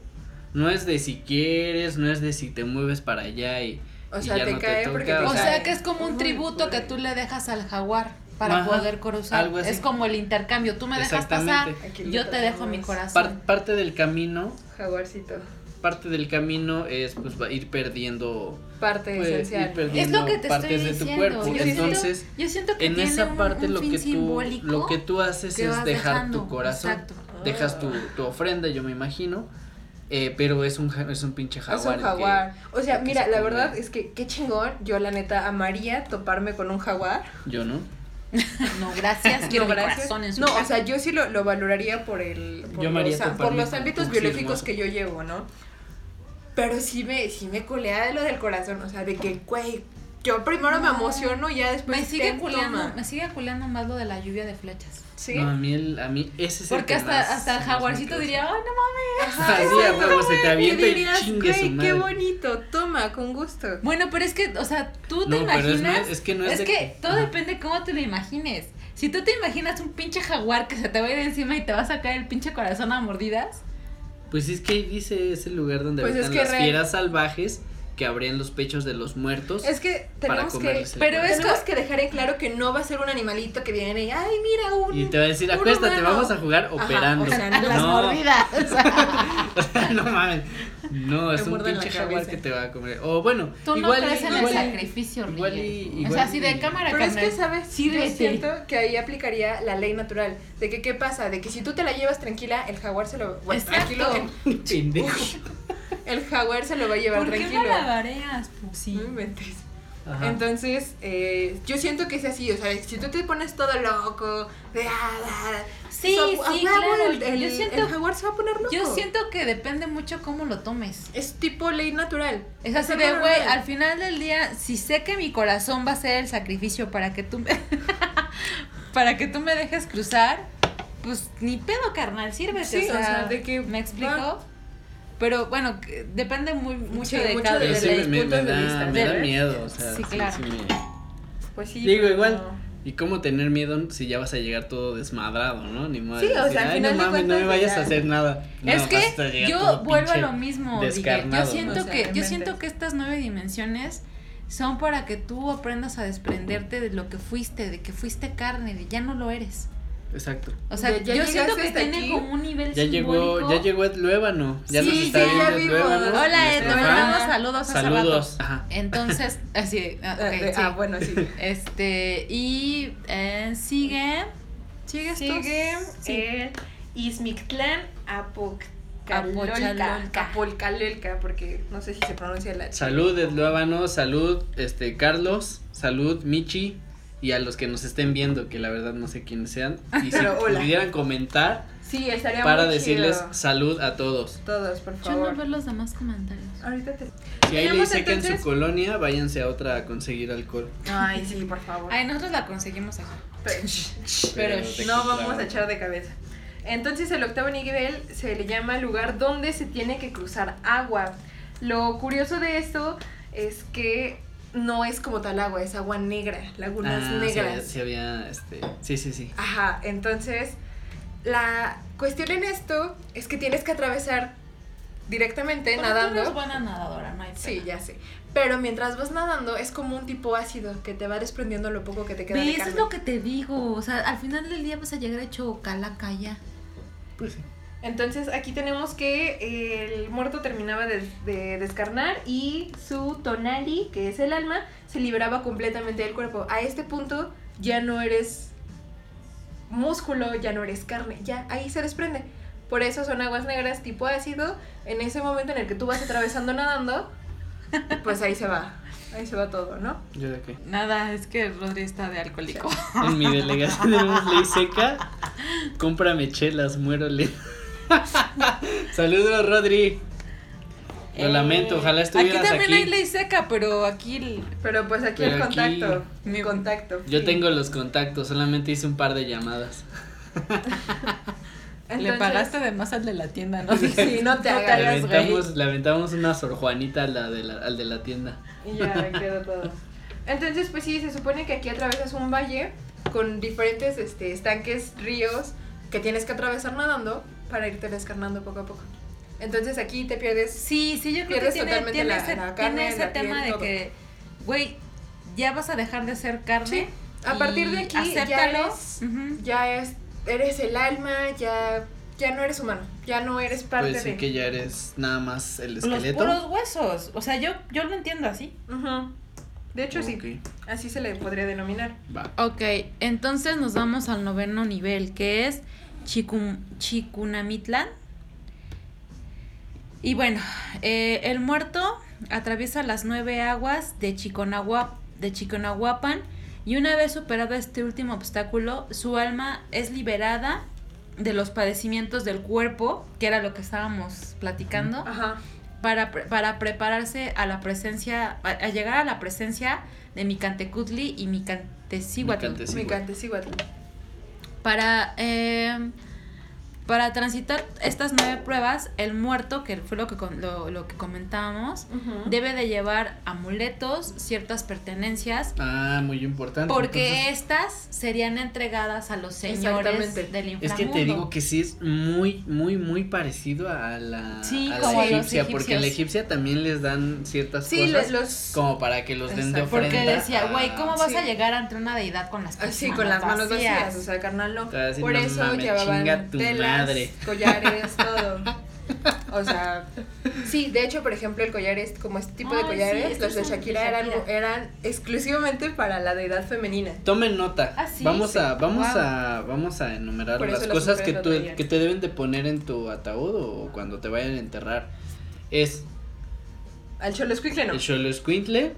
no es de si quieres, no es de si te mueves para allá y, O y sea, ya te no cae te porque te O sea, que es como un tributo que tú le dejas al jaguar para Ajá, poder cruzar. algo así. Es como el intercambio. Tú me dejas pasar, yo te dejo mi corazón. par- parte del camino, Jaguarcito. Parte del camino es pues va- ir perdiendo Parte pues, esencial. ir perdiendo Es lo que te partes estoy de tu diciendo. cuerpo. Sí, sí, sí. Entonces, yo siento que en tiene esa un- parte un lo que tú lo que tú haces que es dejar dejando. tu corazón. Exacto. Dejas tu, tu ofrenda, yo me imagino. Eh, pero es un, es un pinche jaguar. Es un que- jaguar. O sea, mira, se la verdad es que qué chingón. Yo, la neta, amaría toparme con un jaguar. Yo no. No, gracias. Quiero No, gracias. corazón en su No, casa. o sea, yo sí lo, lo valoraría por el por Yo los, por ámbitos biológicos que yo llevo, ¿no? Pero sí me, sí me colea de lo del corazón, o sea, de que, güey, yo primero me No. emociono y ya después me sigue culeando, me sigue culeando más lo de la lluvia de flechas. ¿Sí? No, a mí, el, a mí ese es el Porque que hasta, más- hasta el jaguarcito diría, ay, no mames. Ajá, Sí, a huevo, se te avienta y dirías, chingue su "Güey, madre". qué bonito, toma, con gusto. Bueno, pero es que, o sea, tú te No, pero es, imaginas. no- es que no es, es de- que todo Ajá. depende cómo te lo imagines. Si tú te imaginas un pinche jaguar que se te va a ir encima y te va a sacar el pinche corazón a mordidas. Pues es que ahí dice es el lugar donde Pues es habitan que las fieras salvajes que abrían los pechos de los muertos. Es que tenemos que, pero corazón. tenemos que dejar en claro que no va a ser un animalito que viene y, ay, mira, un... y te va a decir, acuéstate, humano". vamos a jugar Ajá, operando. o sea, A las no, mordidas. o sea. o sea, no mames. No, es Te un pinche jaguar que te va a comer. O bueno, Tú no igual, crees en el sacrificio, igual O sea, si de cámara, Pero es que, ¿sabes? sírvete. Yo siento que ahí aplicaría la ley natural. De que, ¿qué pasa? De que si tú te la llevas tranquila, el jaguar se lo... Bueno, Exacto. tranquilo, Pendejo. el jaguar se lo va a llevar ¿Por qué tranquilo. pussy? No inventes. Ajá. Entonces, eh, yo siento que es así, o sea, si tú te pones todo loco, de ah, ah, Sí, so- sí, claro. El, el- Yo siento- el jaguar se va a poner loco. Yo siento que depende mucho cómo lo tomes. Es tipo ley natural. Es así de, güey, al final del día, si sé que mi corazón va a ser el sacrificio para que tú me, para que tú me dejes cruzar, pues ni pedo, carnal, sírvete. Sí, o, sea, o sea, de que ¿Me explico? va. Pero bueno, que depende muy, mucho Sí, de mucho cada de- Pero sí de me, me- da, vista, me da miedo, o sea, Sí, sí, claro. sí me- Pues sí. Digo, pero igual. no. ¿Y cómo tener miedo si ya vas a llegar todo desmadrado, no? Ni modo Sí, o sea, al "Ay, no mames, no me vayas a ya". hacer nada. No, es que yo vuelvo a lo mismo, Miguel. Yo descarnado. siento O sea, que, yo siento que estas nueve dimensiones son para que tú aprendas a desprenderte de lo que fuiste, de que fuiste carne, de ya no lo eres. Exacto. O sea, Ya- ya yo siento que tiene aquí. como un nivel Ya llegó, ya llegó Ed Luébano. Ya Sí, nos está sí, viendo ya Ed. Luébano. Hola, Ed, te mandamos saludos hace Saludos. rato. Ajá. Entonces, así, ah, ok, Eh, de- sí. Ah, bueno, sí. Este, y eh, sigue. ¿Sigues tú? Sigue Sí. el Izmictlán Apocalolca. Apochalolca. Apolcalolca, porque no sé si se pronuncia la Salud, Ed Luébano. Salud, este, Carlos. Salud, Michi. Y a los que nos estén viendo, que la verdad no sé quiénes sean. Y si Pero hola. pudieran comentar Sí, estaría para muy decirles chido. salud a todos. Todos, por Yo no favor. veo los demás comentarios. Ahorita te... Si Tenemos seca en su colonia, váyanse a otra a conseguir alcohol. Ay, sí, por favor. Ay, nosotros la conseguimos acá. Pero, Pero de no vamos a echar de cabeza. Entonces el octavo nivel se le llama lugar donde se tiene que cruzar agua. Lo curioso de esto es que no es como tal agua, es agua negra, lagunas Ah, sí, negras. sí había, este, sí, sí, sí. Ajá, entonces la cuestión en esto es que tienes que atravesar directamente Pero tú nadando. eres buena nadadora, no hay Sí, pena. ya sé. Pero mientras vas nadando es como un tipo ácido que te va desprendiendo lo poco que te queda de eso es lo que te digo. O sea, al final del día vas a llegar hecho calaca ya. Pues sí. Entonces aquí tenemos que el muerto terminaba de, de descarnar y su tonali, que es el alma, se liberaba completamente del cuerpo. A este punto ya no eres músculo, ya no eres carne, ya ahí se desprende. Por eso son aguas negras tipo ácido. En ese momento en el que tú vas atravesando nadando, pues ahí se va. Ahí se va todo, ¿no? ¿Yo de qué? Nada, es que Rodri está de alcohólico. En mi delegación tenemos ley seca. Cómprame chelas, muérole. Saludos, Rodri. Lo Eh, lamento, ojalá estuvieras Aquí también aquí. hay ley seca, pero aquí el- Pero pues aquí Pero el contacto. Mi- Mi contacto. Yo sí. tengo los contactos, solamente hice un par de llamadas. le pagaste de más al de la tienda, ¿no? Sí, no te No Le hagas, le aventamos una Sor Juanita de la- al de la tienda. Y ya quedó todo. Entonces, pues sí, se supone que aquí atravesas un valle con diferentes este, estanques, ríos, que tienes que atravesar nadando para irte descarnando poco a poco. Entonces aquí te pierdes. Sí, sí, yo creo que tiene, totalmente tiene la- ese, la tiene carne, ese la tema piel, de todo. que, güey, ya vas a dejar de ser carne. Sí, a partir de aquí ya ya es, eres el alma, ya, ya no eres humano, ya no eres parte Pues sí de. que ya eres nada más el Los esqueleto. puros huesos. O sea, yo, yo lo entiendo así. De hecho, sí, así se le podría denominar. va. Ok, entonces nos vamos al noveno nivel, que es Chicum, Chicunamitlan. Y bueno, eh, el muerto atraviesa las nueve aguas de, Chiconagua, de Chiconahuapan y una vez superado este último obstáculo, su alma es liberada de los padecimientos del cuerpo, que era lo que estábamos platicando, Ajá. para, para prepararse a la presencia, a, a llegar a la presencia de Micantecutli y Micantecíhuatl. Micante- Para, eh, para transitar estas nueve pruebas, el muerto, que fue lo que, con- lo, lo que comentábamos, debe de llevar amuletos, ciertas pertenencias, Ah, muy importante. porque entonces- estas serían entregadas a los señores del Es inframundo. que te digo que sí es muy, muy, muy parecido a la, Sí, a la como a los egipcia, porque en la egipcia también les dan ciertas Sí, cosas le- los. como para que los den de Exacto. ofrenda. Porque decía, güey, ¿cómo vas sí. a llegar ante una deidad con las Así, con las manos vacías, o sea, carnal, no. O sea, así, Por no eso llevaban telas, madre. collares, todo. O sea, sí, de hecho, por ejemplo, el collar es como este tipo de Ay, collares, los de Shakira, Eran, eran exclusivamente para la deidad femenina. Tomen nota. Ah, sí, vamos sí. a vamos Wow. a vamos a enumerar Por las cosas que tú que te deben de poner en tu ataúd o cuando te vayan a enterrar. Es Al Cholo no. el Xoloscuintle.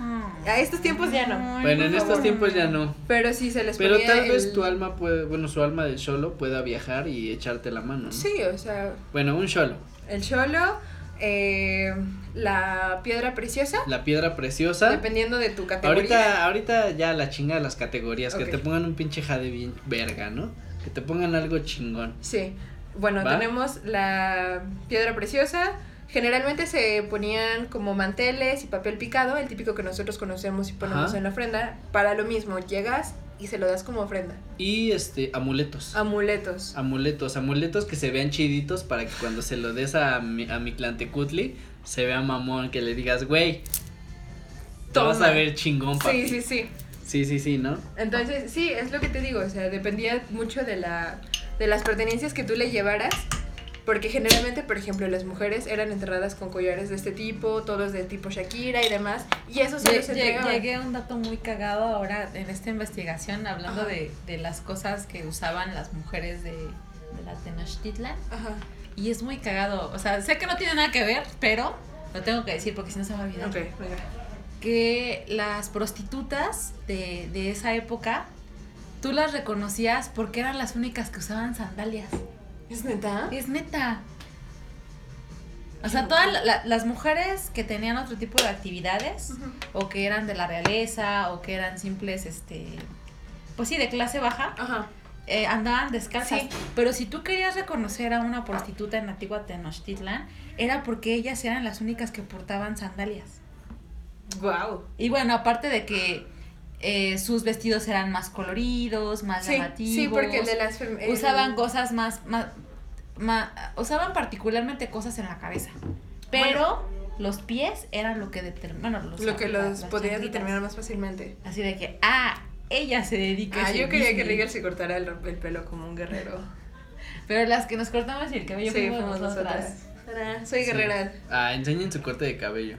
A estos tiempos ya no. Bueno, en estos tiempos ya no. Pero sí se les Pero tal vez tu alma puede, bueno, su alma del Xolo pueda viajar y echarte la mano, ¿no? Sí, o sea, Bueno, un Xolo, el Cholo, eh, la piedra preciosa, la piedra preciosa. dependiendo de tu categoría. Ahorita, ahorita ya la chinga de las categorías, que te pongan un pinche jade bien verga, ¿no? Que te pongan algo chingón. Sí. Bueno, ¿Va? tenemos la piedra preciosa. Generalmente se ponían como manteles y papel picado, el típico que nosotros conocemos y ponemos Ajá. en la ofrenda. Para lo mismo, llegas y se lo das como ofrenda. Y este, amuletos. Amuletos. Amuletos, amuletos que se vean chiditos para que cuando se lo des a mi, a mi se vea mamón, que le digas, güey, te vas a ver chingón, papi. Sí, sí, sí. Sí, sí, sí, ¿no? Entonces, sí, es lo que te digo, o sea, dependía mucho de la de las pertenencias que tú le llevaras, porque generalmente, por ejemplo, las mujeres eran enterradas con collares de este tipo, todos de tipo Shakira y demás, y eso se los entregaban. Llegué a un dato muy cagado ahora en esta investigación hablando Ajá. de, de las cosas que usaban las mujeres de, de la Tenochtitlan Ajá. y es muy cagado, o sea, sé que no tiene nada que ver, pero lo tengo que decir porque si no se va a olvidar. Ok, venga. Que las prostitutas de, de esa época, tú las reconocías porque eran las únicas que usaban sandalias. ¿Es neta? Es neta. O sea, todas la- la- las mujeres que tenían otro tipo de actividades, o que eran de la realeza, o que eran simples, este, pues sí, de clase baja, Ajá. eh, andaban descalzas. Sí. Pero si tú querías reconocer a una prostituta en antigua Tenochtitlan, era porque ellas eran las únicas que portaban sandalias. Wow. Y bueno, aparte de que eh, sus vestidos eran más coloridos, más Sí, llamativos. sí, porque el de las el- usaban cosas más, más, ma- usaban particularmente cosas en la cabeza. Pero los pies eran lo que determinaba. Bueno, los, lo que las- los las podías chanclitas. determinar más fácilmente. Así de que, ah, ella se dedica a Ah, yo quería que. Rigel se cortara el, el pelo como un guerrero. Pero las que nos cortamos el cabello sí, fuimos fuimos nosotras. nosotras. Tarán, Soy Sí. guerrera. Ah, enseñen su corte de cabello.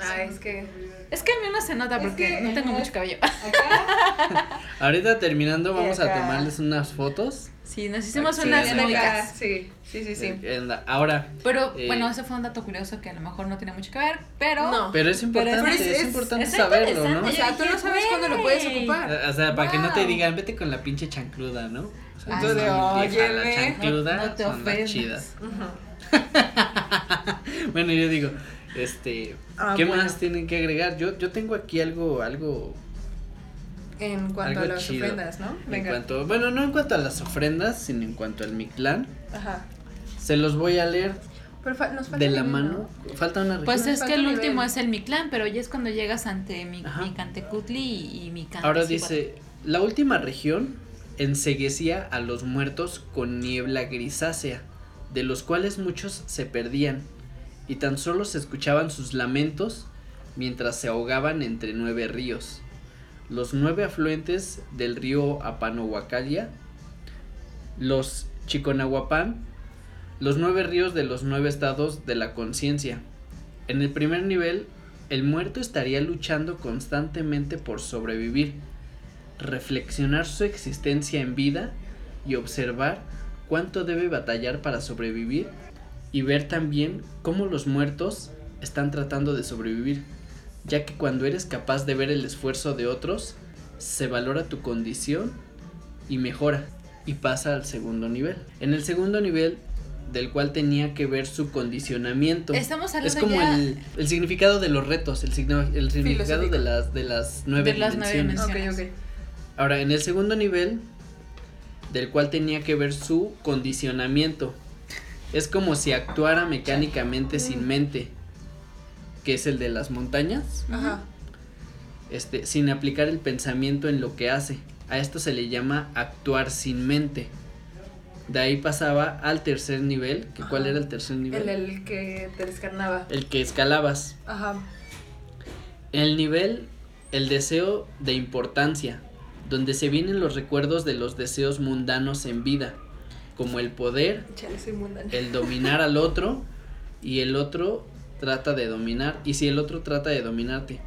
Ah, es que. Es que a mí no se nota Es porque que, no tengo ajá. mucho cabello. Acá. Ahorita terminando, vamos a tomarles unas fotos. Sí, nos hicimos Sí, unas módicas. Sí, sí, sí, sí. Eh, Ahora, Pero Eh, bueno, ese fue un dato curioso que a lo mejor no tiene mucho que ver, pero... No. pero es importante, Pero es- es, es- importante saberlo, ¿no? O sea, tú no sabes cuándo lo puedes ocupar. O sea, para que no te digan, vete con la pinche chancluda, ¿no? O sea, Ah, no, sí. vieja, la chancluda No- no te son las chidas. Ujú. bueno, yo digo, este, Ah, ¿qué bueno. más tienen que agregar? Yo, yo tengo aquí algo, algo, En cuanto algo a las chido. ofrendas, ¿no? En Venga. cuanto, bueno, no en cuanto a las ofrendas, sino en cuanto al Mictlán. Ajá. Se los voy a leer Pero fa- nos falta de la nivel, mano. Falta una Pues región. es que el un último nivel. es el Mictlán, pero ya es cuando llegas ante mi. Micantecutli y, y Micante. Ahora dice, la última región enseguecía a los muertos con niebla grisácea, de los cuales muchos se perdían, y tan solo se escuchaban sus lamentos mientras se ahogaban entre nueve ríos. Los nueve afluentes del río Apanohuacalia, los Chiconahuapan, los nueve ríos de los nueve estados de la conciencia. En el primer nivel, el muerto estaría luchando constantemente por sobrevivir, reflexionar su existencia en vida y observar cuánto debe batallar para sobrevivir y ver también cómo los muertos están tratando de sobrevivir, ya que cuando eres capaz de ver el esfuerzo de otros, se valora tu condición y mejora y pasa al segundo nivel. En el segundo nivel del cual tenía que ver su condicionamiento. Estamos hablando es como ya el, el significado de los retos, el, signo- el significado de las, de las nueve De las nueve dimensiones. Ok, ok. Ahora, en el segundo nivel, del cual tenía que ver su condicionamiento, es como si actuara mecánicamente sin mente, que es el de las montañas, Ajá. este, sin aplicar el pensamiento en lo que hace. A esto se le llama actuar sin mente. De ahí pasaba al tercer nivel, que ¿cuál era el tercer nivel? El, el que te descarnaba. el que escalabas. Ajá. El nivel, el deseo de importancia, donde se vienen los recuerdos de los deseos mundanos en vida, como el poder, Chale, el dominar al otro y el otro trata de dominar y si el otro trata de dominarte,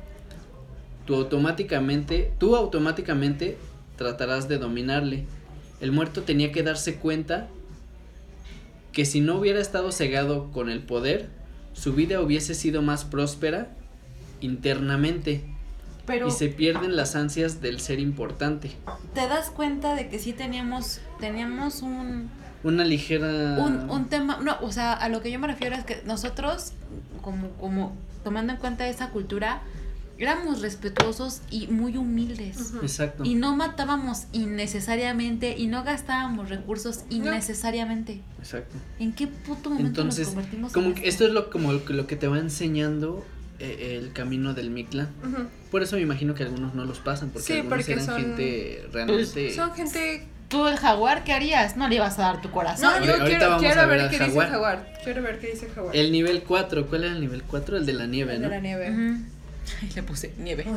tú automáticamente, tú automáticamente tratarás de dominarle. El muerto tenía que darse cuenta que si no hubiera estado cegado con el poder, su vida hubiese sido más próspera internamente Pero y se pierden las ansias del ser importante. te das cuenta de que sí teníamos, teníamos un, Una ligera un, un tema, no, o sea, a lo que yo me refiero es que nosotros, como, como tomando en cuenta esa cultura, éramos respetuosos y muy humildes. Ujú. Exacto. Y no matábamos innecesariamente y no gastábamos recursos innecesariamente. Exacto. ¿En qué puto momento Entonces, nos convertimos Como en que esto es lo como lo, que- lo que te va enseñando eh, el camino del Mictlán. Ujú. Por eso me imagino que algunos no los pasan porque Sí, algunos porque eran son- gente realmente Son gente. Tú el jaguar, ¿qué harías? No le ibas a dar tu corazón. No, yo ahorita quiero, vamos quiero a ver qué jaguar. dice Jaguar. Quiero ver qué dice Jaguar. el nivel 4, ¿cuál era el nivel 4? El de la nieve, El ¿no? de la nieve. Ujú. Ay, le puse nieve.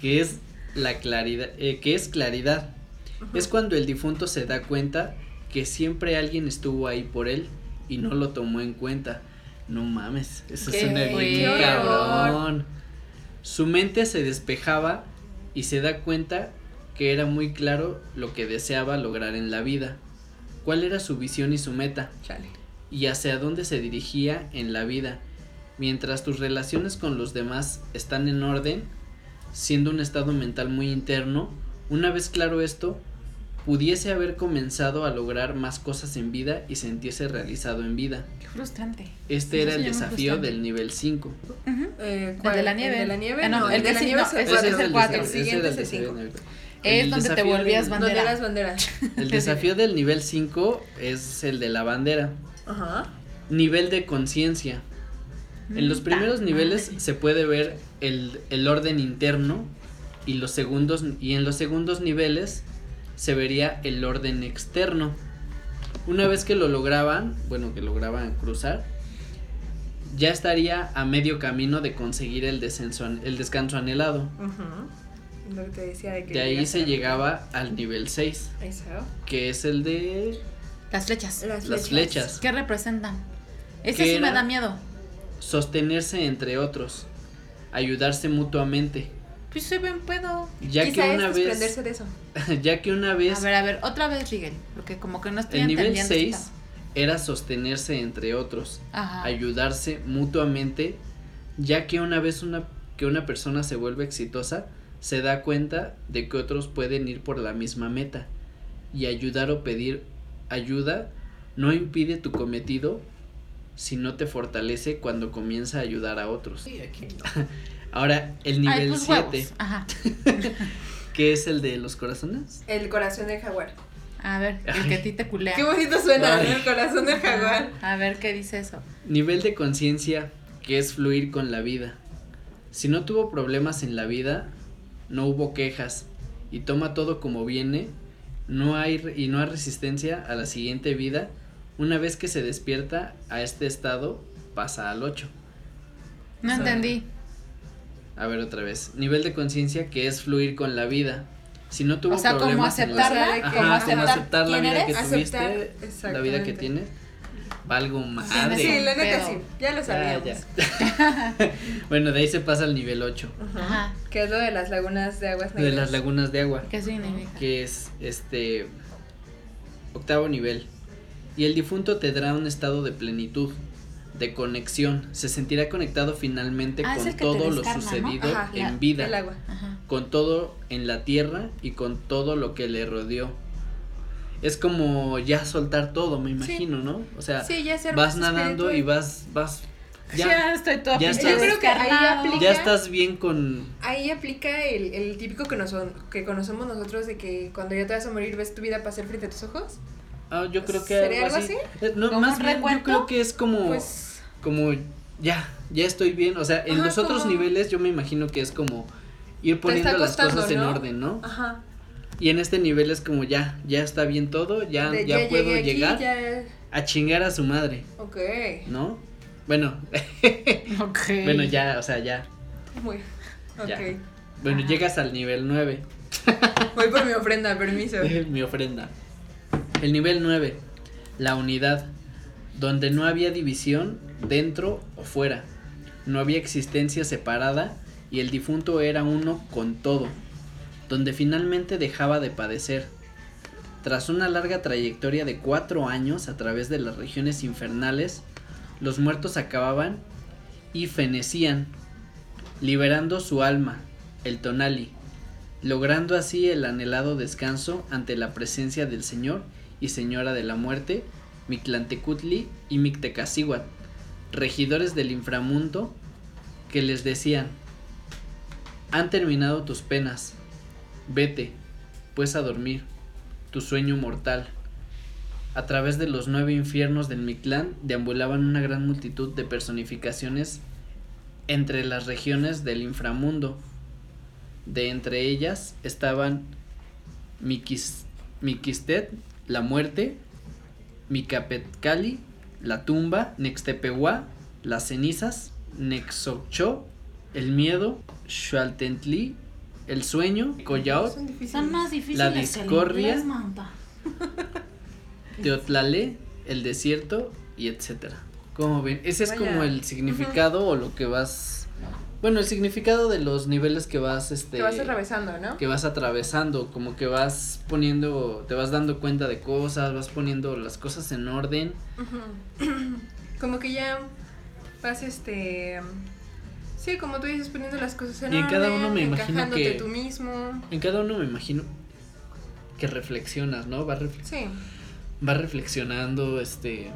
Que es la claridad, eh, que es claridad. Es cuando el difunto se da cuenta que siempre alguien estuvo ahí por él y no lo tomó en cuenta. No mames, eso bien fuerte. cabrón. Su mente se despejaba y se da cuenta que era muy claro lo que deseaba lograr en la vida, cuál era su visión y su meta, Chale. y hacia dónde se dirigía en la vida. Mientras tus relaciones con los demás están en orden, siendo un estado mental muy interno, una vez claro esto, pudiese haber comenzado a lograr más cosas en vida y sentirse realizado en vida. Qué frustrante. Este Sí, era el desafío frustrante. del nivel 5. Ujú. Eh, El de la nieve. ¿El de la nieve? Ah, no, no, el el de la nieve no, es el El cuatro. ese siguiente es el el desafío 5. Es donde te volvías bandera. Donde. El desafío del nivel 5 es el de la bandera. Ajá. Nivel de conciencia. En los Mm, primeros niveles se puede ver el, el orden interno y los segundos y en los segundos niveles se vería el orden externo. Una vez que lo lograban, bueno, que lograban cruzar, ya estaría a medio camino de conseguir el descenso, el descanso anhelado. Ujú. Lo que te decía de que. De ahí se llegaba al nivel 6, Ahí está. que es el de Las flechas. Las, las flechas. ¿Qué representan? Ese ¿Qué sí me da miedo. Sostenerse entre otros, ayudarse mutuamente. Pues se ven pedo. Ya Quizá que una vez desprenderse de eso. ya que una vez A ver, a ver, otra vez, Miguel. Porque como que no estoy el nivel entendiendo. 6 esta- era sostenerse entre otros, Ajá. ayudarse mutuamente, ya que una vez una que una persona se vuelve exitosa, se da cuenta de que otros pueden ir por la misma meta y ayudar o pedir ayuda no impide tu cometido, sino te fortalece cuando comienza a ayudar a otros. Ahora, el Ay, nivel pues 7, huevos. Ajá. que es el de los corazones. El corazón del jaguar. A ver, el que a ti te culea. Qué bonito suena, Ay. ¿no? El corazón del jaguar. A ver, ¿qué dice eso? Nivel de conciencia que es fluir con la vida. Si no tuvo problemas en la vida, no hubo quejas y toma todo como viene, no hay y no hay resistencia a la siguiente vida. Una vez que se despierta a este estado, pasa al 8. No O sea, entendí. A ver otra vez. Nivel de conciencia que es fluir con la vida. Si no tuvo O sea, como problemas en la- aceptarla, Ajá, como como aceptar aceptar la vida eres. que tuviste, Aceptar, la vida que tienes. Valgo madre. Sí, la neta sí. Ya lo Ya, sabíamos. ya. bueno, de ahí se pasa al nivel 8. Ajá. Que es lo de las lagunas de aguas De negras. las lagunas de agua. ¿Qué significa? Que es este octavo nivel. Y el difunto tendrá un estado de plenitud, de conexión. Se sentirá conectado finalmente Ah, es con que todo lo sucedido Ajá, en la- vida, El agua. Ajá. con todo en la tierra y con todo lo que le rodeó. Es como ya soltar todo, me imagino, ¿no? O sea, Sí, ya ser vas nadando y vas, vas, Ya, ya, estoy toda ya estás- Yo creo que ahí aplica- ya estás bien con, Ahí aplica el, el típico que, nos, que conocemos nosotros de que cuando ya te vas a morir ves tu vida pasar frente a tus ojos. ah, yo creo que ¿Sería algo así. así? Eh, no, ¿Como más bien yo creo que es como, Pues como ya, ya estoy bien, o sea, en Ajá, los otros como- niveles yo me imagino que es como ir poniendo las costando, cosas en orden, ¿no? Ajá. Y en este nivel es como ya, ya está bien todo, ya, De- ya, puedo aquí, llegar ya- a chingar a su madre, Ok. ¿no? Bueno, Ok. bueno, ya, o sea, ya. Muy. Ok. Ya. Bueno, Ajá. llegas al nivel 9. Voy por mi ofrenda, permiso. Mi ofrenda. El nivel 9. La unidad. Donde no había división dentro o fuera. No había existencia separada y el difunto era uno con todo. Donde finalmente dejaba de padecer. Tras una larga trayectoria de cuatro años a través de las regiones infernales, los muertos acababan y fenecían, liberando su alma, el tonali, logrando así el anhelado descanso ante la presencia del Señor y Señora de la Muerte, Mictlantecutli y Mictecacihuat, regidores del inframundo, que les decían, han terminado tus penas, vete, pues a dormir, tu sueño mortal. A través de los nueve infiernos del Mictlán deambulaban una gran multitud de personificaciones entre las regiones del inframundo. De entre ellas estaban Miquis, Miquistet, la muerte, Micapetkali, la tumba, Nextepehuá, las cenizas, Nexochó, el miedo, Xualtentli, el sueño, Coyaot, Son más difíciles La que el discordia. Teotlalé, el desierto y etcétera. ¿Cómo ven? Ese es Vaya. como el significado o lo que vas bueno, el significado de los niveles que vas este Te vas atravesando, ¿no? que vas atravesando, como que vas poniendo, te vas dando cuenta de cosas, vas poniendo las cosas en orden. Como que ya vas este sí, como tú dices poniendo las cosas en Y en cada orden, uno me imagino encajándote que- tú mismo. En cada uno me imagino que reflexionas, ¿no? Sí, vas reflexionando, este,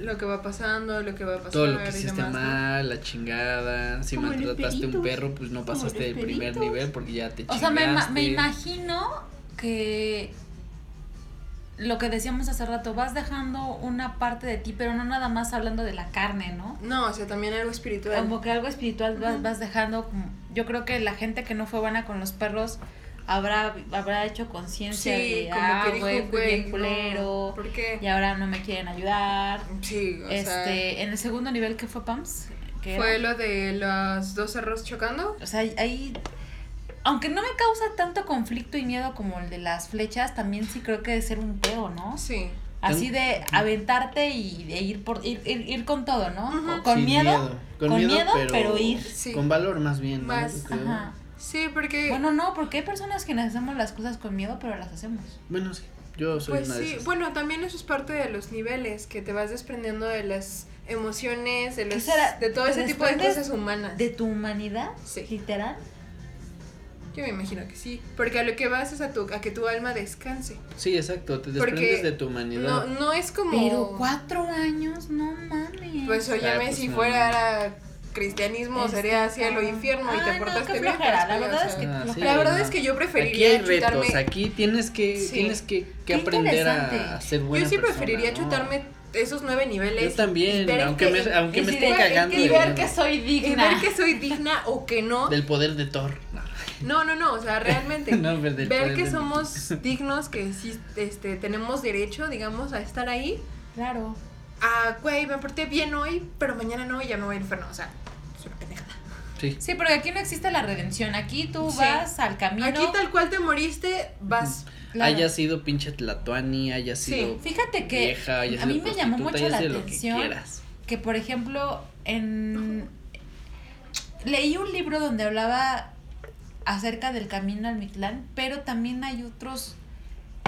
lo que va pasando, lo que va a pasar todo lo que hiciste demás, ¿no? mal, la chingada, si maltrataste un peritos, perro, pues no pasaste los el primer nivel porque ya te O chingaste. sea, me, ima- me imagino que lo que decíamos hace rato, vas dejando una parte de ti, pero no nada más hablando de la carne, ¿no? No, o sea, también algo espiritual. Como que algo espiritual vas, vas dejando. yo creo que la gente que no fue buena con los perros habrá, habrá hecho conciencia Sí, de, como ah, güey, fui bien culero, no, ¿por qué? y ahora no me quieren ayudar. Sí, o sea, este, en el segundo nivel que fue Pams, fue era? lo de los dos cerros chocando. o sea, ahí, aunque no me causa tanto conflicto y miedo como el de las flechas, también sí creo que debe ser un pedo, ¿no? Sí. Así de aventarte y de ir por ir, ir, ir con todo, ¿no? Con miedo, con, con miedo, miedo, pero, pero ir. Sí. con valor más bien, ¿no? Más, creo. Ajá. Sí, porque Bueno, no, porque hay personas que hacemos las cosas con miedo, pero las hacemos. Bueno, sí, yo soy Pues una de sí, esas. bueno, también eso es parte de los niveles, que te vas desprendiendo de las emociones, de, ¿Qué los, de todo ¿Te ese tipo de cosas humanas. ¿De tu humanidad? Sí. Literal. Yo me imagino que sí, porque a lo que vas es a, tu, a que tu alma descanse. Sí, exacto, te Porque desprendes de tu humanidad. No, no es como... Pero cuatro años, no mames. Pues óyeme, pues si no. fuera cristianismo Este, sería cielo e ah. infierno y te no, portaste bien. flojera, la verdad o es que Ah, sí, La verdad no. es que yo Aquí preferiría hay retos, chutarme... aquí tienes que, Sí. tienes que, que aprender a, ser buena Yo sí persona, preferiría ¿no? chutarme esos nueve niveles. Yo también, y ver aunque que- me, aunque Y me esté cagando Y ver que soy Y digna. ver que soy digna o que no. del poder de Thor. No. No, no, no, o sea, realmente. No, ver poder que somos dignos, que sí este, tenemos derecho, digamos, a estar ahí. Claro. Ah, güey, me porté bien hoy, pero mañana no y ya no voy al infierno. O sea, es una pendejada. Sí. Sí, porque aquí no existe la redención. Aquí tú Sí. vas al camino. Aquí tal cual te moriste, vas. Claro. Haya sido pinche tlatoani, haya Sí. sido Fíjate que vieja, haya a mí me llamó mucho la que atención que por ejemplo en leí un libro donde hablaba acerca del camino al Mictlán, pero también hay otros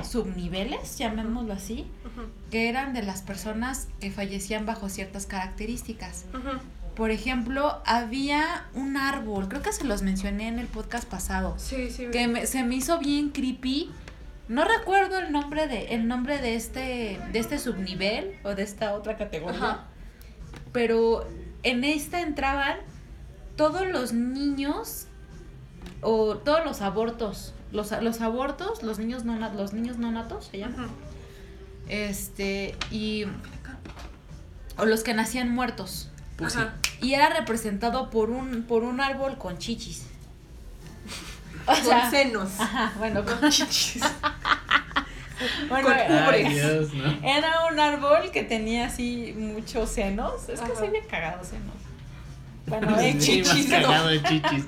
subniveles, llamémoslo así, que eran de las personas que fallecían bajo ciertas características. Por ejemplo, había un árbol, creo que se los mencioné en el podcast pasado, Sí, sí. que me- se me hizo bien creepy. No recuerdo el nombre de el nombre de este de este subnivel o de esta otra categoría. Pero en esta entraban todos los niños o todos los abortos, los, los abortos, los niños no los niños no natos se llaman. Este y o los que nacían muertos. Pussy. Ajá. Y era representado por un por un árbol con chichis. O Con sea, senos. Ajá, bueno, con chichis. bueno, Con era- Ay, Dios, ¿no? era un árbol que tenía así muchos senos. Es que soy bien cagado senos. Bueno, eh, Sí, más chichis. cagado de chichis.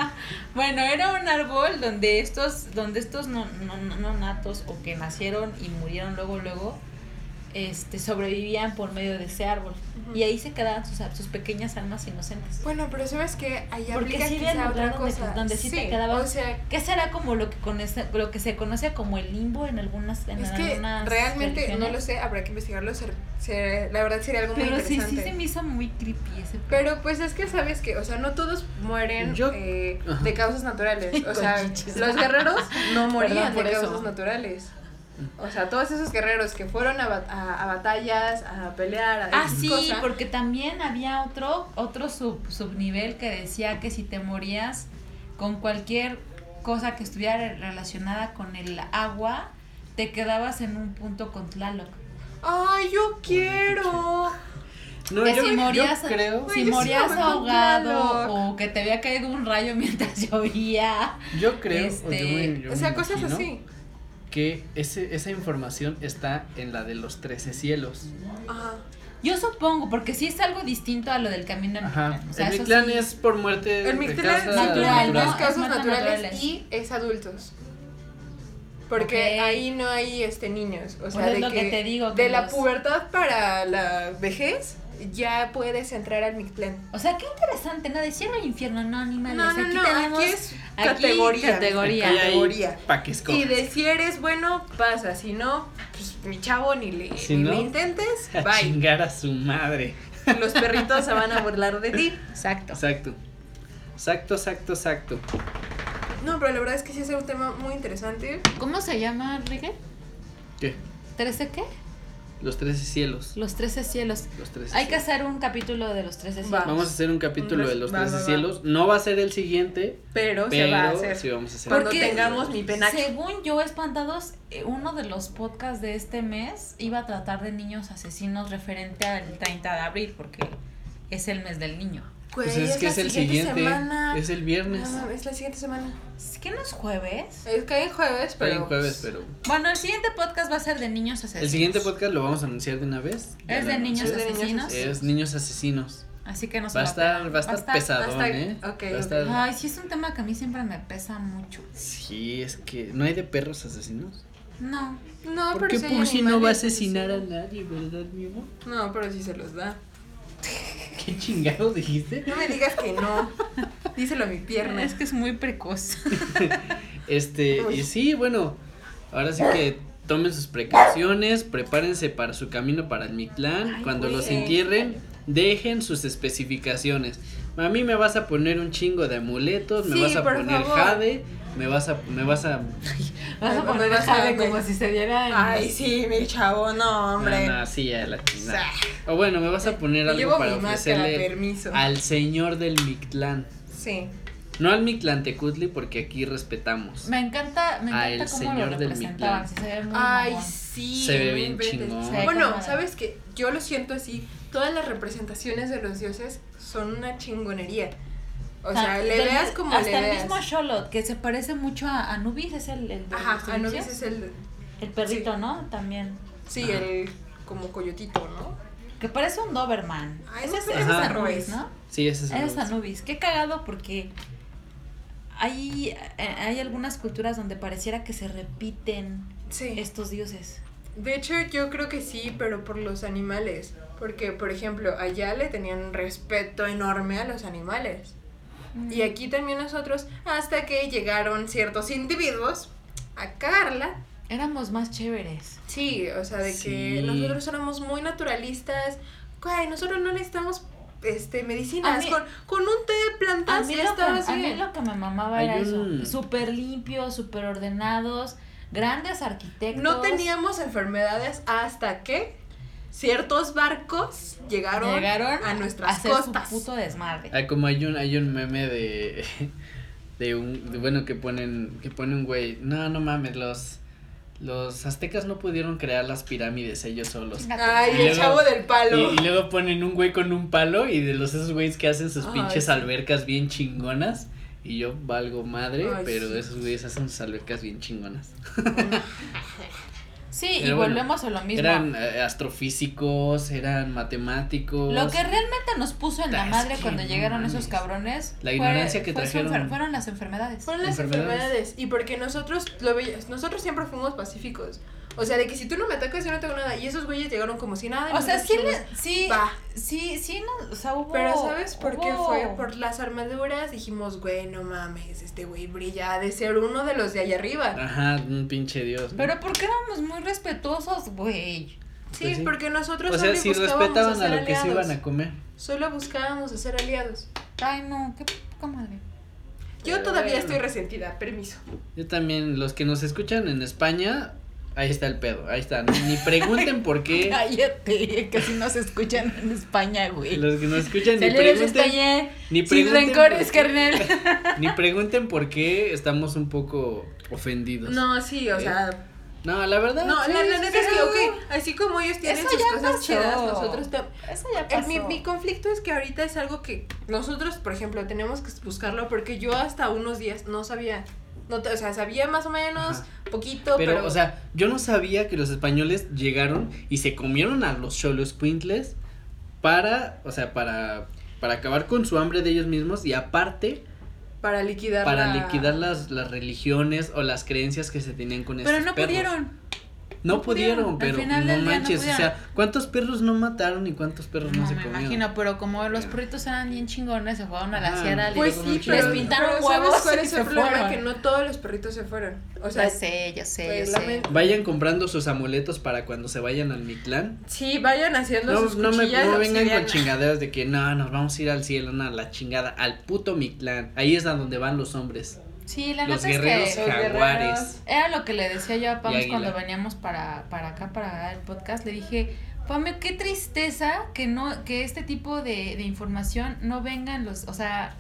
Bueno, era un árbol donde estos, donde estos no, no, no- no natos o que nacieron y murieron luego, luego, este, sobrevivían por medio de ese árbol. Ujú. Y ahí se quedaban sus, sus pequeñas almas inocentes. Bueno, pero sabes que ahí Porque aplica sí quizá otra donde- cosa. donde sí te quedabas- O sea, ¿Qué será como lo que, conoce, lo que se conoce como el limbo en algunas en es que algunas realmente no lo sé, habrá que investigarlo. ser- ser- la verdad sería algo muy Pero sí, interesante. sí se me hizo muy creepy ese Pero pues es que sabes que, o sea, no todos mueren Yo- eh, de causas naturales. O Con sea, los guerreros no morían por de eso. causas naturales. O sea, todos esos guerreros que fueron a, bat- a- a batallas, a pelear, a Ah, sí, cosa, porque también había otro, otro sub, subnivel que decía que si te morías con cualquier cosa que estuviera relacionada con el agua, te quedabas en un punto con Tlaloc. ¡Ay, yo quiero! No, que yo, si yo morías, creo, si sí morías ahogado o que te había caído un rayo mientras llovía. yo creo, o Este, yo me- yo O me sea, cosas así. Que ese, esa información está en la de los 13 cielos. Ajá. Yo supongo, porque sí es algo distinto a lo del camino en Ajá. O sea, el Mictlán sí- es por muerte El de Mictlán causa natural, natural, ¿no? es muertes naturales, naturales. y es adultos. Porque ahí no hay este niños. O Pues sea, es de lo que te digo, de que la los- pubertad para la vejez, ya puedes entrar al Mictlán. O sea, qué interesante, ¿no? De cielo al infierno, no animales. No, no, aquí no, tenemos aquí es aquí categoría. categoría. Categoría. pa' que escojas. Y de si eres bueno, pasa. Si no, pues mi chavo ni le, Si ni no, le intentes, A bye. chingar a su madre. Los perritos se van a burlar de ti. Exacto. Exacto. Exacto, exacto, exacto. No, pero la verdad es que sí es un tema muy interesante. ¿Cómo se llama, Rigue? ¿Qué? ¿Trece qué? Los 13 cielos. Los trece cielos. Los 13 Hay que hacer un capítulo de los trece cielos. Vamos a hacer un capítulo de los va, 13 va, va. cielos. No va a ser el siguiente, Pero, pero se va a hacer. sí vamos a hacer. Cuando Porque- tengamos mi penacho. Según yo, espantados, eh, uno de los podcasts de este mes iba a tratar de niños asesinos referente al 30 de abril, porque es el mes del niño. Pues es que la es el siguiente semana. Es el viernes. No, es la siguiente semana. ¿Es que no es jueves? Es que hay jueves, pero. en jueves, pero. Bueno, el siguiente podcast va a ser de niños asesinos. El siguiente podcast lo vamos a anunciar de una vez. Es de niños asesinos. Es niños asesinos. Así que no se Va a estar, va a estar pesadón, va a estar- ¿eh? ok, Va a ok. estar- Ay, sí es un tema que a mí siempre me pesa mucho. Sí, es que no hay de perros asesinos. No. No, ¿Por pero qué sí hay Pussy no va a asesinar a nadie, verdad, mi amor? No, pero sí se los da. ¿Qué chingado dijiste? No me digas que no. Díselo a mi pierna. Es que es muy precoz. Este, Uy. y sí, bueno, ahora sí que tomen sus precauciones, prepárense para su camino para el Mictlán. Ay, Cuando los entierren, dejen sus especificaciones. A mí me vas a poner un chingo de amuletos, me vas a poner favor. jade, me vas a, me vas a, Vas a poner vas a como si se diera en- Ay, sí, mi chavo, no, hombre. No, no, sí, ya la chingada. O bueno, me vas a poner algo para ofrecerle permiso. al señor del Mictlán. Sí. No al Mictlantecutli porque aquí respetamos. Me encanta, me encanta el cómo señor lo del representaban. Mictlán. Se ve muy Ay, mamón. sí. Se ve bien chingón. Bueno, ¿sabes qué? Yo lo siento así. Todas las representaciones de los dioses son una chingonería. O sea, le del- veas como hasta le el veas. mismo Sholot, que se parece mucho a Anubis, es el, el de Ajá, Anubis es el. El perrito, sí. ¿no? También. Sí, Ajá. el. Como coyotito, ¿no? Que parece un Doberman. Ay, ese no, es, ese ese es Anubis, Anubis. ¿no? Sí, ese es Ese es Anubis. Anubis. Qué cagado porque hay, eh, hay algunas culturas donde pareciera que se repiten Sí. estos dioses. De hecho, yo creo que sí, pero por los animales. Porque, por ejemplo, allá le tenían respeto enorme a los animales. Y aquí también nosotros, hasta que llegaron ciertos individuos a cagarla Éramos más chéveres. Sí, o sea, de que nosotros éramos muy naturalistas. Güey, nosotros no necesitamos este medicinas. Mí- con, con un té de plantas ya estabas a mí bien. lo que me mamaba era un- eso. Súper limpios, súper ordenados, grandes arquitectos. No teníamos enfermedades hasta que ciertos barcos llegaron, Llegaron a a nuestras hacer costas. su puto desmadre. Ah, como hay un, hay un meme de, de un, de, bueno, que ponen, que pone un güey, no, no mames, los, los aztecas no pudieron crear las pirámides ellos solos. Ay, Y el luego- chavo del Y, palo. y luego ponen un güey con un palo y de los esos güeyes que hacen sus Ay, pinches sí. albercas bien chingonas. Y yo valgo madre, Ay, pero sí. esos güeyes hacen sus albercas bien chingonas. Sí, y bueno, volvemos a lo mismo. Eran eh, astrofísicos, eran matemáticos. Lo que realmente nos puso en la Es madre cuando no llegaron esos cabrones La fue- ignorancia que fue trajeron. enfer- fueron las enfermedades. Fueron las enfermedades. enfermedades. Y porque nosotros lo veíamos, nosotros siempre fuimos pacíficos. O sea, de que si tú no me atacas, yo no tengo nada. Y esos güeyes llegaron como si nada. y O sea, sí, le, sí, Va. sí, sí, no, o sea, hubo. Pero ¿sabes por qué fue? Por las armaduras dijimos, güey, no mames, este güey brilla, ha de ser uno de los de allá arriba. Ajá, un pinche dios. ¿no? Pero porque éramos muy respetuosos, güey. Sí, Pues sí. porque nosotros o sea, solo si buscábamos respetaban a hacer lo que se aliados. iban a comer. Solo buscábamos hacer aliados. Ay, no, qué poca madre. Yo Pero todavía bueno. estoy resentida, permiso. Yo también, los que nos escuchan en España, ahí está el pedo, ahí está. Ni, pregunten por qué. Cállate, que si nos escuchan en España, güey. Los que nos escuchan, ni pregunten, España. ni Sin pregunten rencores, por qué- carnal. ni pregunten por qué estamos un poco ofendidos. No, sí, o ¿Eh? sea. No, la verdad. No, sí, la, la neta es que, ok, así como ellos tienen Eso sus ya cosas pasó. chidas, nosotros también. Eso ya El- pasó. mi, mi conflicto es que ahorita es algo que nosotros, por ejemplo, tenemos que buscarlo porque yo hasta unos días no sabía. No, te- o sea, sabía más o menos, Ajá. poquito, Pero, pero. o sea, yo no sabía que los españoles llegaron y se comieron a los cholos quintles para, o sea, para, para acabar con su hambre de ellos mismos y aparte para liquidar para la- liquidar las, las religiones o las creencias que se tenían con estos Pero no perros. pudieron. No no pudieron. pero no manches, o sea, ¿cuántos perros no mataron y cuántos perros no, No se me comieron? imagino, pero como los perritos eran bien chingones, se fueron a la sierra. Pues les, sí, pero, pintaron pero ¿sabes cuál es se el problema? fueron. Que no todos los perritos se fueron. O sea, ya sé, ya sé, pues, ya Vayan comprando sus amuletos para cuando se vayan al Mictlán. sí, vayan haciendo No, sus no me no vengan con chingaderas de que no, nos vamos a ir al cielo, no, a la chingada, al puto Mictlán. Ahí es a donde van los hombres. Sí, la los neta es guerreros que Los jaguares. guerreros. era lo que le decía yo a águila. cuando veníamos para, para acá, para el podcast. Le dije, Pame, qué tristeza que no que este tipo de, de información no venga en los, o sea,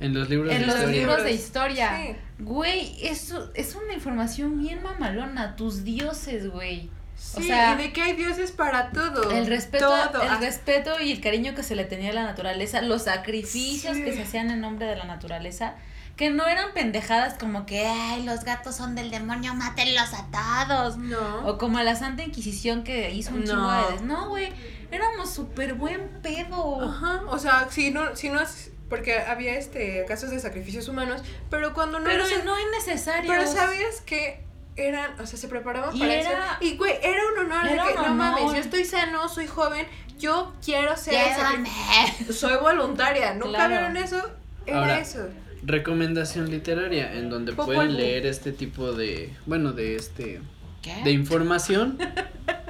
En los libros en de los historia. libros de historia. Sí. Güey, eso es una información bien mamalona, tus dioses, güey. Sí, O sea, y de que hay dioses para todo. El respeto, Todo. el Ah, respeto y el cariño que se le tenía a la naturaleza, los sacrificios Sí. que se hacían en nombre de la naturaleza, que no eran pendejadas como que, ay, los gatos son del demonio, mátenlos atados. No. O como la Santa Inquisición que hizo un No. chingo de... No, güey, éramos súper buen pedo. Ajá, o sea, si no, si no es, porque había este casos de sacrificios humanos, pero cuando no Pero eran- no es necesario. pero sabías que eran, o sea, se preparaban Y para era- eso. Y güey, era un honor Era de que un no mames, yo estoy sano, soy joven, yo quiero ser Llévame. soy voluntaria, nunca Claro. vieron eso, era Ahora, eso. Recomendación literaria en donde Popol pueden leer este tipo de, bueno, de este, ¿Qué? de información.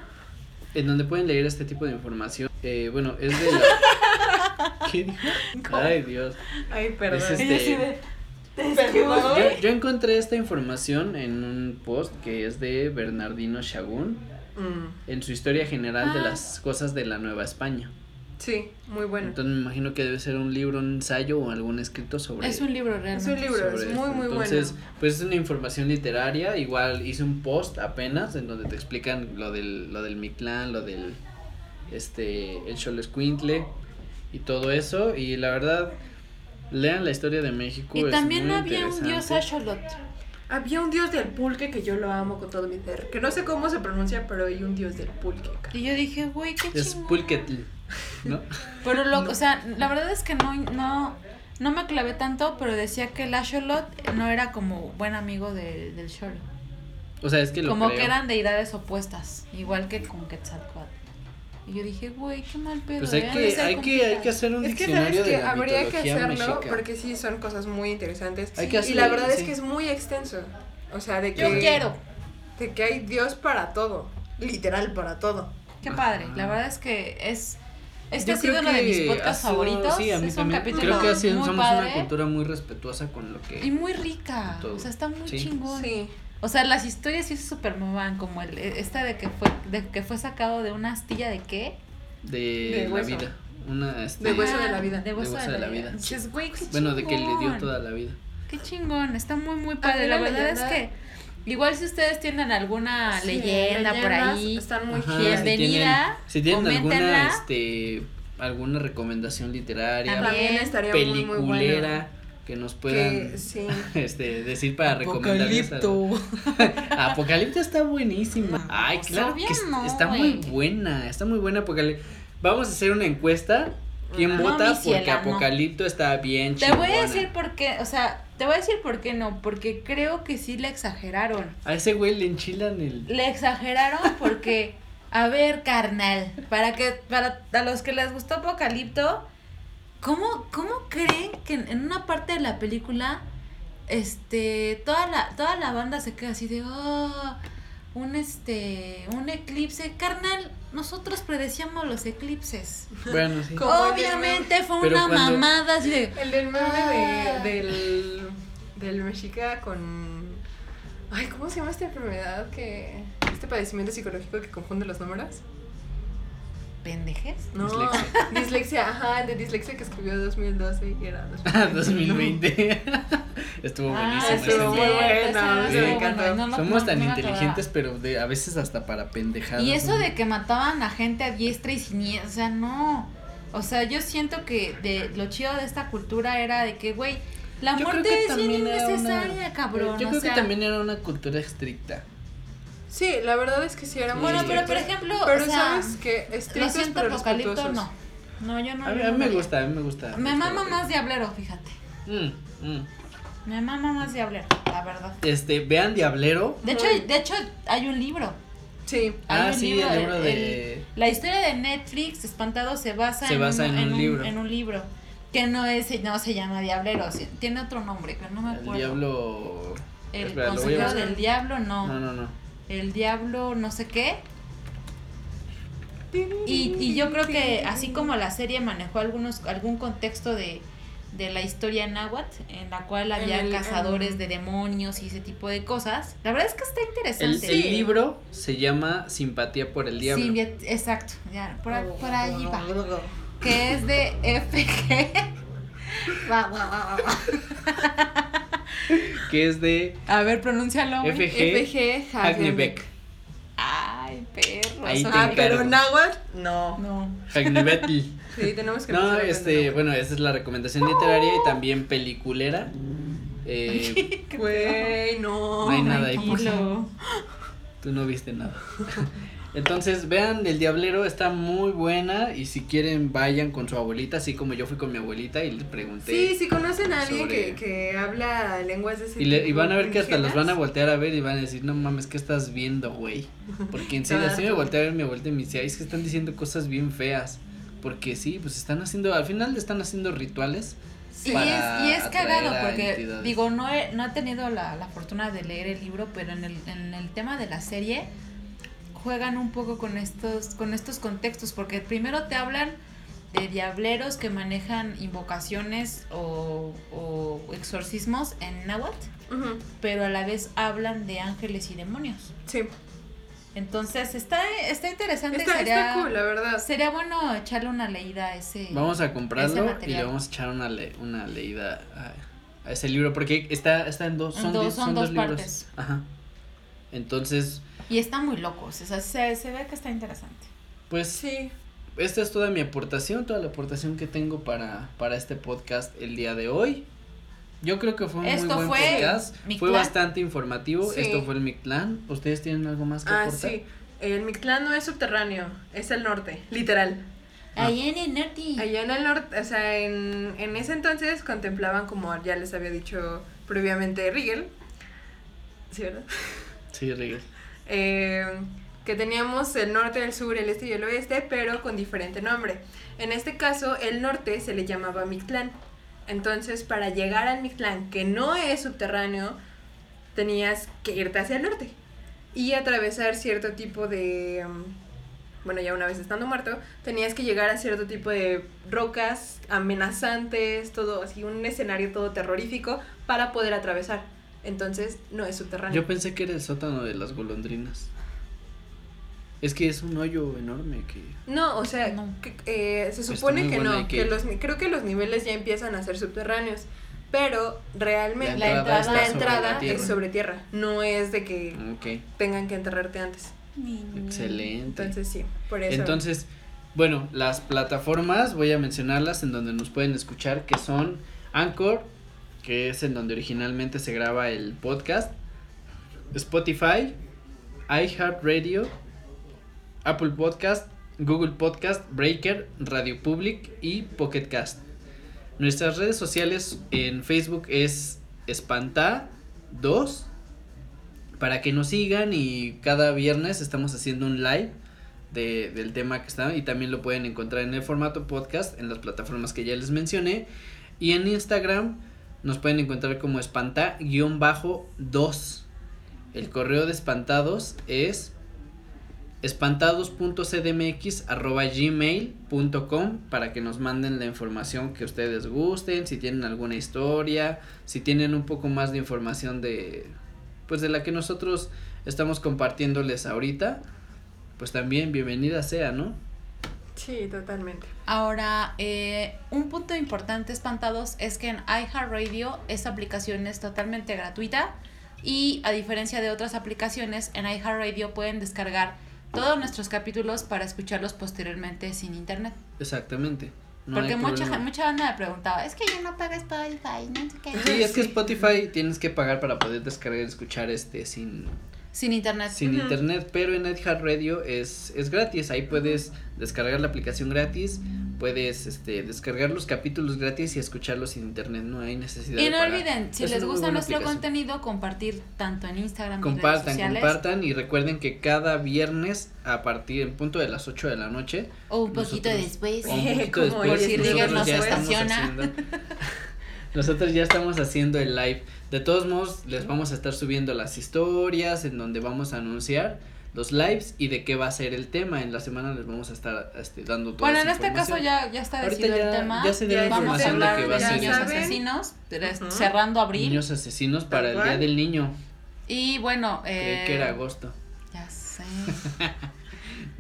en donde pueden leer este tipo de información. Eh, bueno, es de la... ¿Qué dijo? Ay, Dios. Ay, perdón. Es este- de. Yo, yo encontré esta información en un post que es de Bernardino Chagún Mm, en su historia general de Ah. las cosas de la Nueva España. Sí, muy bueno. Entonces me imagino que debe ser un libro, un ensayo o algún escrito sobre Es un libro realmente. Es un libro, es muy, esto. muy Entonces, bueno. pues es una información literaria. Igual hice un post apenas en donde te explican lo del, lo del Mictlán, lo del este el Xoloscuintle y todo eso. Y la verdad, lean la historia de México. Y es también muy había un dios. Axolot. Había un dios del pulque que yo lo amo con todo mi ser, que no sé cómo se pronuncia, pero hay un dios del pulque. cara. Y yo dije, güey, qué Es chingón. Pulquetl, ¿no? Pero lo, o sea, la verdad es que no, no, no me clavé tanto, pero decía que el Axolot no era como buen amigo de- del Xolo. O sea, es que lo Como creo. que eran deidades opuestas, igual que con Quetzalcóatl. Y yo dije, güey, qué mal pedo. Pues hay de que, hay que, hay que compitas". hacer un Es que diccionario sabes que de la habría que hacerlo mexica. porque sí son cosas muy interesantes. Hay que y la verdad es que es muy extenso. O sea, de que Yo quiero. de que hay Dios para todo, literal para todo. Qué padre. La verdad es que es. Este Yo ha sido uno de mis podcasts sido- favoritos. Sí, a mí es un también. capítulo Creo que ha sido- muy somos padre una cultura muy respetuosa con lo que. y muy rica. todo. O sea, está muy Sí. chingón. Sí. O sea, las historias sí se super movan, como el esta de que fue de que fue sacado de una astilla de qué? de, De la hueso. vida. Una, este, De hueso de Ah, la vida. De hueso, de, la vida. Dices, güey, qué Bueno, de que le dio toda la vida. Qué chingón, está muy muy padre. La la verdad es que igual si ustedes tienen alguna Sí, leyenda por ahí, Están muy Ajá. Bienvenida, Si tienen, si tienen coméntenla. alguna, este, alguna recomendación literaria, También. Estaría muy, muy peliculera, bueno. que nos puedan Que, sí. este, decir para recomendarles. a- Apocalipto está buenísima. Ay, pues, claro que no, está muy buena, está muy buena Apocalipto. Vamos a hacer una encuesta. ¿Quién No, vota? ciela, Porque no. Apocalipto está bien Te voy a decir por qué, o sea, te voy a decir por qué no, porque creo que sí le exageraron. A ese güey le enchilan el. Le exageraron porque, a ver, carnal, para que, para a los que les gustó Apocalipto, ¿cómo, cómo creen que en, en una parte de la película, este, toda la, toda la banda se queda así de, oh, un este, un eclipse, carnal, nosotros predecíamos los eclipses. Bueno, sí. Como Obviamente fue Pero una cuando- mamada así de, El del meme Ah. de, del, del mexica con... Ay, ¿cómo se llama esta enfermedad que... Este padecimiento psicológico que confunde los números? Pendejes. No, Dislexia. dislexia. ajá, de dislexia que escribió 2012 y era 2020. Estuvo Ah, buenísimo. estuvo ese muy bueno, estuvo me encantó. bueno, no, no, Somos no, tan inteligentes, pero de, a veces hasta para pendejadas. Y eso de que mataban a gente a diestra y siniestra, o sea, no. O sea, yo siento que de lo chido de esta cultura era de que, güey, la Yo muerte es innecesaria, una- cabrón. Yo o creo sea, que también era una cultura estricta. Sí, la verdad es que sí era muy Bueno, pero por ejemplo, Pero o sea, sabes que lo estrictos siento, pero Apocalipto respetuosos. no. No, yo no. A mí, a mí me gusta, a mí me gusta. Me mama Este, más Diablero, fíjate. mm, mm. Me mama más Diablero, la verdad. Este, vean Diablero. De hecho, Ay. de hecho hay un libro. Sí. Hay Ah, un sí, libro, el libro el- de. La historia de Netflix, Espantado, se basa, Se en, basa en un libro. en un libro. Que no es, no se llama Diablero, tiene otro nombre, pero no me El acuerdo. diablo. El Espera, lo voy a consejero buscar. del diablo, no. No, no, no. El diablo, no sé qué. Y, y yo creo que así como la serie manejó algunos algún contexto de, de la historia náhuatl, en la cual había el- cazadores de demonios y ese tipo de cosas, la verdad es que está El, interesante. el libro se llama Simpatía por el Diablo. Sí, exacto, ya, por, ahí- por allí va. Que es de FG. Que es de A ver, pronúncialo. FG FG Hagnebeck. Ay, perro. Ahí Ah, pero náhuatl, no. No. Hagnebetl. Sí, tenemos que No, este, bueno, esa es la recomendación literaria y también peliculera. Eh. Güey, no. No hay nada ahí, tú no viste nada. Entonces, vean, El Diablero está muy buena y si quieren vayan con su abuelita, así como yo fui con mi abuelita y les pregunté. Sí, si conocen a alguien sobre- que, que habla lenguas de ese Y, le- y van a ver que hasta los van a voltear a ver y van a decir, no mames, ¿qué estás viendo, güey? Porque en serio, así me volteé a ver mi abuelita y me dice, "Ay, es que están diciendo cosas bien feas. Porque sí, pues están haciendo, al final están haciendo rituales. Y para es, y es cagado porque, entidades. digo, no he, no he tenido la, la fortuna de leer el libro, pero en el, en el tema de la serie juegan un poco con estos, con estos contextos, porque primero te hablan de diableros que manejan invocaciones o, o exorcismos en náhuatl, pero a la vez hablan de ángeles y demonios. Sí, Entonces está, está interesante. está, sería, está cool, la verdad. Sería bueno echarle una leída a ese. Vamos a ese comprarlo y le vamos a echar una, le- una leída a, a ese libro, porque está, está en dos, En son, dos- di- son son dos dos libros. partes. Ajá. Entonces, Y está muy loco, o sea, se, se ve que está interesante. pues Sí, esta es toda mi aportación, toda la aportación que tengo para, para este podcast el día de hoy. Yo creo que fue un Esto muy buen fue podcast. Mictlán. Fue bastante informativo. Sí. Esto fue el Mictlán. ¿Ustedes tienen algo más que ah, aportar? sí. El Mictlán no es subterráneo, es el norte, literal. Ah. Ahí en el norte. Allá en el norte, o sea, en, en ese entonces contemplaban, como ya les había dicho previamente Rigel, ¿sí, verdad? Sí, Rigel. Eh, que teníamos el norte, el sur, el este y el oeste, pero con diferente nombre. En este caso, el norte se le llamaba Mictlán. Entonces, para llegar al Mictlán, que no es subterráneo, tenías que irte hacia el norte. y atravesar cierto tipo de... um, Bueno, ya una vez estando muerto, tenías que llegar a cierto tipo de rocas amenazantes, todo así, un escenario todo terrorífico para poder atravesar. Entonces, no es subterráneo. Yo pensé que era el sótano de las golondrinas. Es que es un hoyo enorme que... No, o sea, No. que- eh, se supone que no, que los, creo que los niveles ya empiezan a ser subterráneos, pero realmente La entrada la es sobre tierra, no es de que tengan que enterrarte antes. excelente. Entonces sí, por eso. Entonces, bueno, las plataformas, voy a mencionarlas en donde nos pueden escuchar, que son Anchor, que es en donde originalmente se graba el podcast, Spotify, iHeartRadio, Apple Podcast, Google Podcast, Breaker, Radio Public y Pocket Cast. Nuestras redes sociales en Facebook es Espanta2 para que nos sigan y cada viernes estamos haciendo un live de, del tema que está y también lo pueden encontrar en el formato podcast en las plataformas que ya les mencioné. Y en Instagram nos pueden encontrar como espanta-2 el correo de espantados es espantados.cdmx@gmail.com para que nos manden la información que ustedes gusten, si tienen alguna historia, si tienen un poco más de información de pues de la que nosotros estamos compartiéndoles ahorita, pues también bienvenida sea, ¿no? Sí, totalmente. Ahora, eh, un punto importante, espantados, es que en iHeartRadio esta aplicación es totalmente gratuita y a diferencia de otras aplicaciones, en iHeartRadio pueden descargar todos nuestros capítulos para escucharlos posteriormente sin internet. Exactamente. no Porque mucha, problema. mucha banda me preguntaba, es que yo no pago Spotify, no sé qué. Sí, es que Spotify tienes que pagar para poder descargar y escuchar este sin, Sin internet. sin Ujú. internet, pero en iHeartRadio es, es gratis, ahí puedes descargar la aplicación gratis, puedes este descargar los capítulos gratis y escucharlos sin internet, no hay necesidad Y de no pagar. olviden, si Es les gusta nuestro aplicación. contenido, compartir tanto en Instagram y redes Compartan, sociales. compartan y recuerden que cada viernes a partir en punto de las 8 de la noche O un poquito nosotros- después. o un poquito Como después, por si nosotros ya estamos estaciona. haciendo- nosotros ya estamos haciendo el live. De todos modos, les vamos a estar subiendo las historias en donde vamos a anunciar los lives y de qué va a ser el tema. En la semana les vamos a estar este, dando toda Bueno, en este caso ya, ya está decidido ya- el tema. ya se dio la Vamos a información de que de, va a ser. niños saben. asesinos, tres- Ujú. cerrando abril. Niños asesinos para el Día del Niño. Y bueno, Creí eh, que era agosto. Ya sé.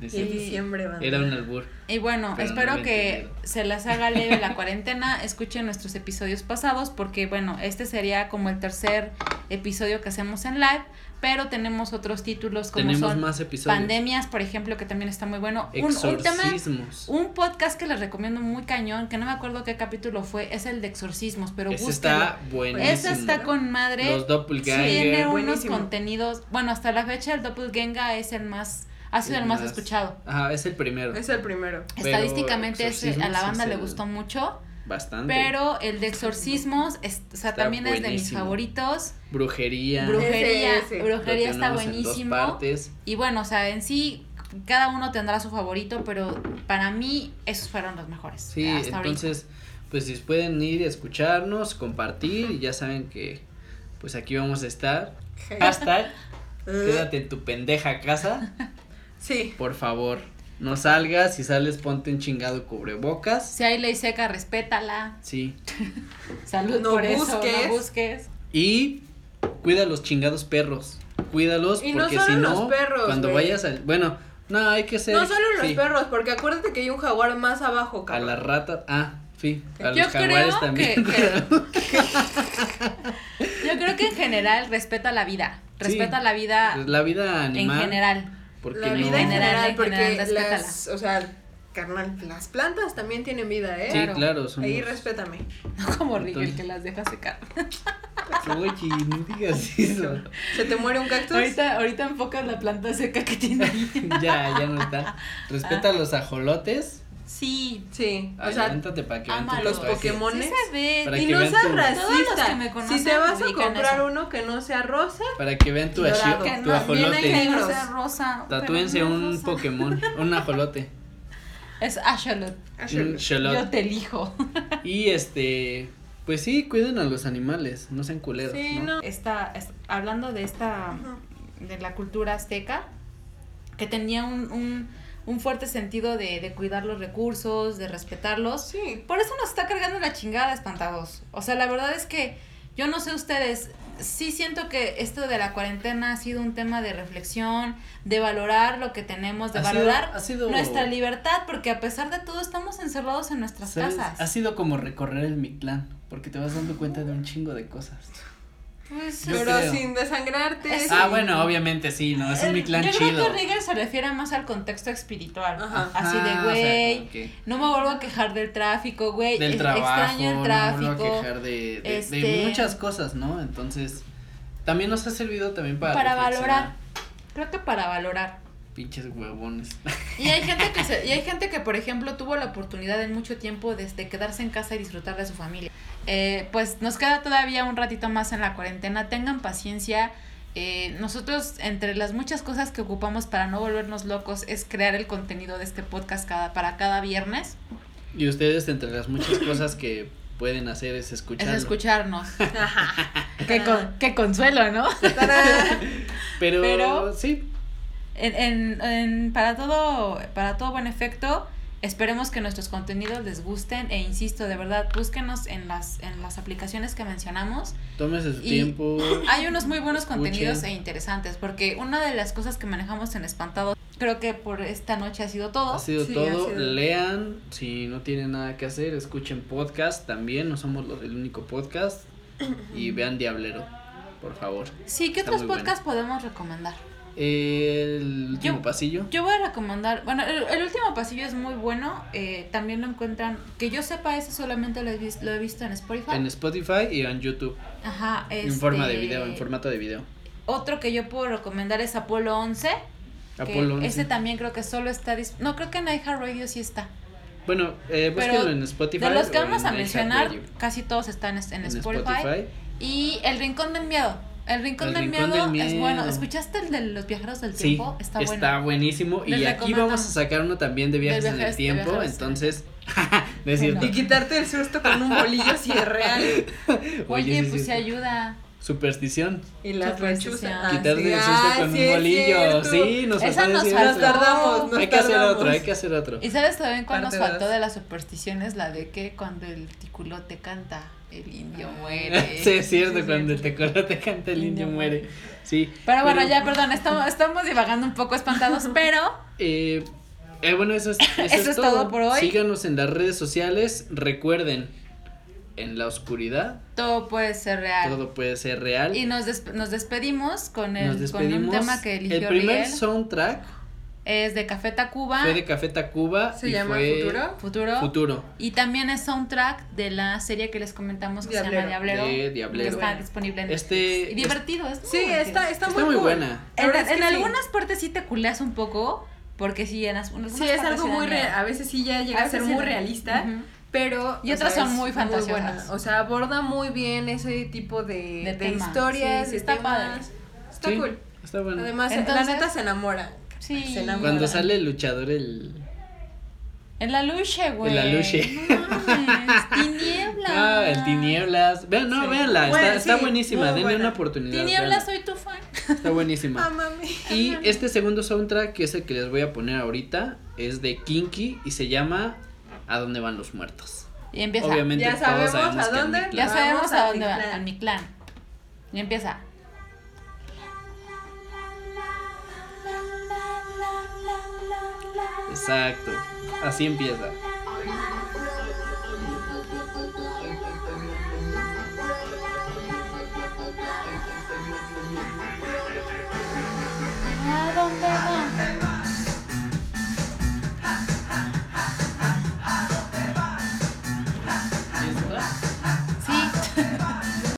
Y en diciembre. Era un albur. Y bueno, Pero no espero que se las haga leve la cuarentena. Escuchen nuestros episodios pasados porque, bueno, este sería como el tercer episodio que hacemos en live. Pero tenemos otros títulos como Tenemos son más episodios. Pandemias, por ejemplo, que también está muy bueno. Un, un tema, Exorcismos. un podcast que les recomiendo muy cañón, que no me acuerdo qué capítulo fue, es el de exorcismos, pero Ese búsquenlo. está buenísimo. Ese está con madre. Los doppelganger. Tiene unos Buenísimo. contenidos. Bueno, hasta la fecha el Doppelganger es el más. Ha sido el, El más, más- escuchado. Ajá, es el primero. Es el primero. Estadísticamente ese, a la banda le gustó mucho. Bastante. Pero el de exorcismos, es- o sea, Está también es de mis favoritos. Brujería. Brujería, Ese, ese. Lo brujería está buenísimo. partes. Y bueno, o sea, en sí, cada uno tendrá su favorito, pero para mí esos fueron los mejores. Sí, hasta entonces, pues si pueden ir a escucharnos, compartir, y ya saben que pues aquí vamos a estar. Hashtag, quédate en tu pendeja casa, Sí. por favor. No salgas, si sales ponte un chingado cubrebocas. Si hay ley seca, respétala. Sí. Salud No por eso, busques. no busques. Y cuida a los chingados perros. Cuídalos Y no porque solo si no, los perros, cuando güey. vayas al bueno, no, hay que ser No solo los sí, perros, porque acuérdate que hay un jaguar más abajo, a cabrón. las ratas, ah, sí, a Yo los jaguares creo también. que- Yo creo que en general respeta la vida. Respeta Sí. la vida la vida en animal general. Porque La no vida en general, general, en porque general, las, o sea, carnal, las plantas también tienen vida, ¿eh? Sí, Claro. claro, somos Ahí respétame. No como Rigel que las deja secar. Oye, no digas eso. ¿Se te muere un cactus? Ahorita, ahorita enfocas la planta seca que tiene ahí. ya, ya no está. Respeta a los ajolotes. Sí. Sí, o Ay, sea, para que vean los. Pokémon. Sí se ve. Para y que no vean seas tu- racista. que me conocen si te vas a comprar eso. uno que no sea rosa, Para que vean tu, Dorado. ashi- Que tu no, ajolote. Que no negros. sea rosa. pero Tatúense no un rosa. Pokémon, un ajolote. Es xolot. Yo te elijo. Y este, pues sí, cuiden a los animales, no sean culeros. Sí, ¿no? no. Está, es- hablando de esta de la cultura azteca, que tenía un, un, un fuerte sentido de, de cuidar los recursos, de respetarlos. Sí. Por eso nos está cargando la chingada, espantados. O sea, la verdad es que yo no sé ustedes, sí siento que esto de la cuarentena ha sido un tema de reflexión, de valorar lo que tenemos, de Ha sido- valorar ha sido- nuestra libertad, porque a pesar de todo estamos encerrados en nuestras ¿Sabes? casas. Ha sido como recorrer el Mictlán, porque te vas dando cuenta de un chingo de cosas. Pues, Yo Pero creo. sin desangrarte. Es- Ah, bueno, obviamente sí, no, es un el- Mictlán yo chido. creo que Rigger se refiere más al contexto espiritual. Ajá. Así Ah, de, o sea, güey, no me vuelvo a quejar del tráfico, güey. del trabajo, extraño el no tráfico. me vuelvo a quejar de, de, de este- muchas cosas, ¿no? Entonces, también nos ha servido también para para valorar. Creo que para valorar. Pinches huevones. Y hay gente que se, y hay gente que por ejemplo tuvo la oportunidad en mucho tiempo de, de quedarse en casa y disfrutar de su familia. Eh, pues nos queda todavía un ratito más en la cuarentena. Tengan paciencia. Eh, nosotros entre las muchas cosas que ocupamos para no volvernos locos es crear el contenido de este podcast cada para cada viernes. Y ustedes, entre las muchas cosas que pueden hacer es escucharlo. Es escucharnos. qué, con- qué consuelo, ¿no? Pero, Pero- sí, En, en, en- para todo para todo buen efecto esperemos que nuestros contenidos les gusten e insisto de verdad búsquenos en las en las aplicaciones que mencionamos tómese su Y- tiempo. hay unos muy buenos Escuchen. contenidos e interesantes porque una de las cosas que manejamos en espantado creo que por esta noche ha sido todo Ha sido Sí, todo. ha sido. Lean, si no tienen nada que hacer, escuchen podcast también. No somos los- el único podcast. Y vean Diablero, por favor. sí qué Está otros bueno. podcasts podemos recomendar El último Yo- pasillo. yo voy a recomendar bueno el, el último pasillo es muy bueno eh, también lo encuentran que yo sepa ese solamente lo he, vis- lo he visto en Spotify En Spotify y en YouTube. Ajá, En forma de este, video, en formato de video. Otro que yo puedo recomendar es Apolo 11. que Apolo 11. Ese también creo que solo está No, creo que en iHeartRadio sí está. Bueno, eh, Pero búsquenlo en Spotify. de los que vamos a mencionar, casi todos están en, en Spotify. Spotify. Y El Rincón del Miedo. El Rincón, El del, Rincón miedo del es bueno. ¿Escuchaste el de los viajeros del Sí, tiempo? Está bueno. está buenísimo. Les y aquí vamos a sacar uno también de viajes, en el viajes- de tiempo. viajes en el Entonces, no es cierto. Y quitarte el susto con un bolillo si es real. Oye, sí, pues sí. sí ayuda. Superstición. Y Superstición. lechuzas. Ah, Quitarte sí. el susto Ah, con sí un bolillo. Sí, nos Esa nos faltó. eso. Nos tardamos, nos Hay que hacer otro, hay que hacer otro. ¿Y sabes también cuál nos faltó dos. de las supersticiones? La de que cuando el ticulote canta, el indio muere. sí, es cierto, Sí, cuando sí. tecolo te canta el indio Indio muere. Sí. Pero bueno, ya, perdón, estamos, estamos divagando un poco espantados, pero Eh, eh, bueno, eso es, eso Eso es todo por hoy. Síganos en las redes sociales. Recuerden, en la oscuridad todo puede ser real. todo puede ser real. Y nos, des- nos despedimos con, el, Nos con un tema que eligió el primer Riel. soundtrack Es de Café Tacuba, fue de Café Tacuba ¿Se y llama fue Futuro? Futuro. Futuro Y también es soundtrack de la serie que les comentamos que se llama Diablero. Diablero. de Diablero. Que está disponible en Este- Netflix. Y divertido, es muy Sí, divertido. está, está, Está muy, muy cool. buena. En, sí. algunas partes sí te culeas un poco, porque sí, en, Sí, es algo muy real. A veces sí ya llega A a, ser sí muy realista. Pero. Y otras sea, son muy fantasiosas. O sea, aborda muy bien ese tipo de, De historias. Sí, está temas. padre. Está Sí, cool. Está bueno. Además, Entonces- la neta se enamora. Sí. Se enamora. Cuando sale el luchador el En la luche, güey. En la luche. No tinieblas. Ah, el Tinieblas. Vean, no, Sí. véanla, Bueno, está, está buenísima, muy denle buena. una oportunidad. Tinieblas, véanla. soy tu fan. Está buenísima. Amame. Y este segundo soundtrack, que es el que les voy a poner ahorita, es de Kinky y se llama ¿A dónde van los muertos? Y empieza. Obviamente Ya todos sabemos sabemos a dónde. Ya sabemos a dónde va, mi clan. a mi clan. Y empieza. Exacto. Así empieza. Dónde va?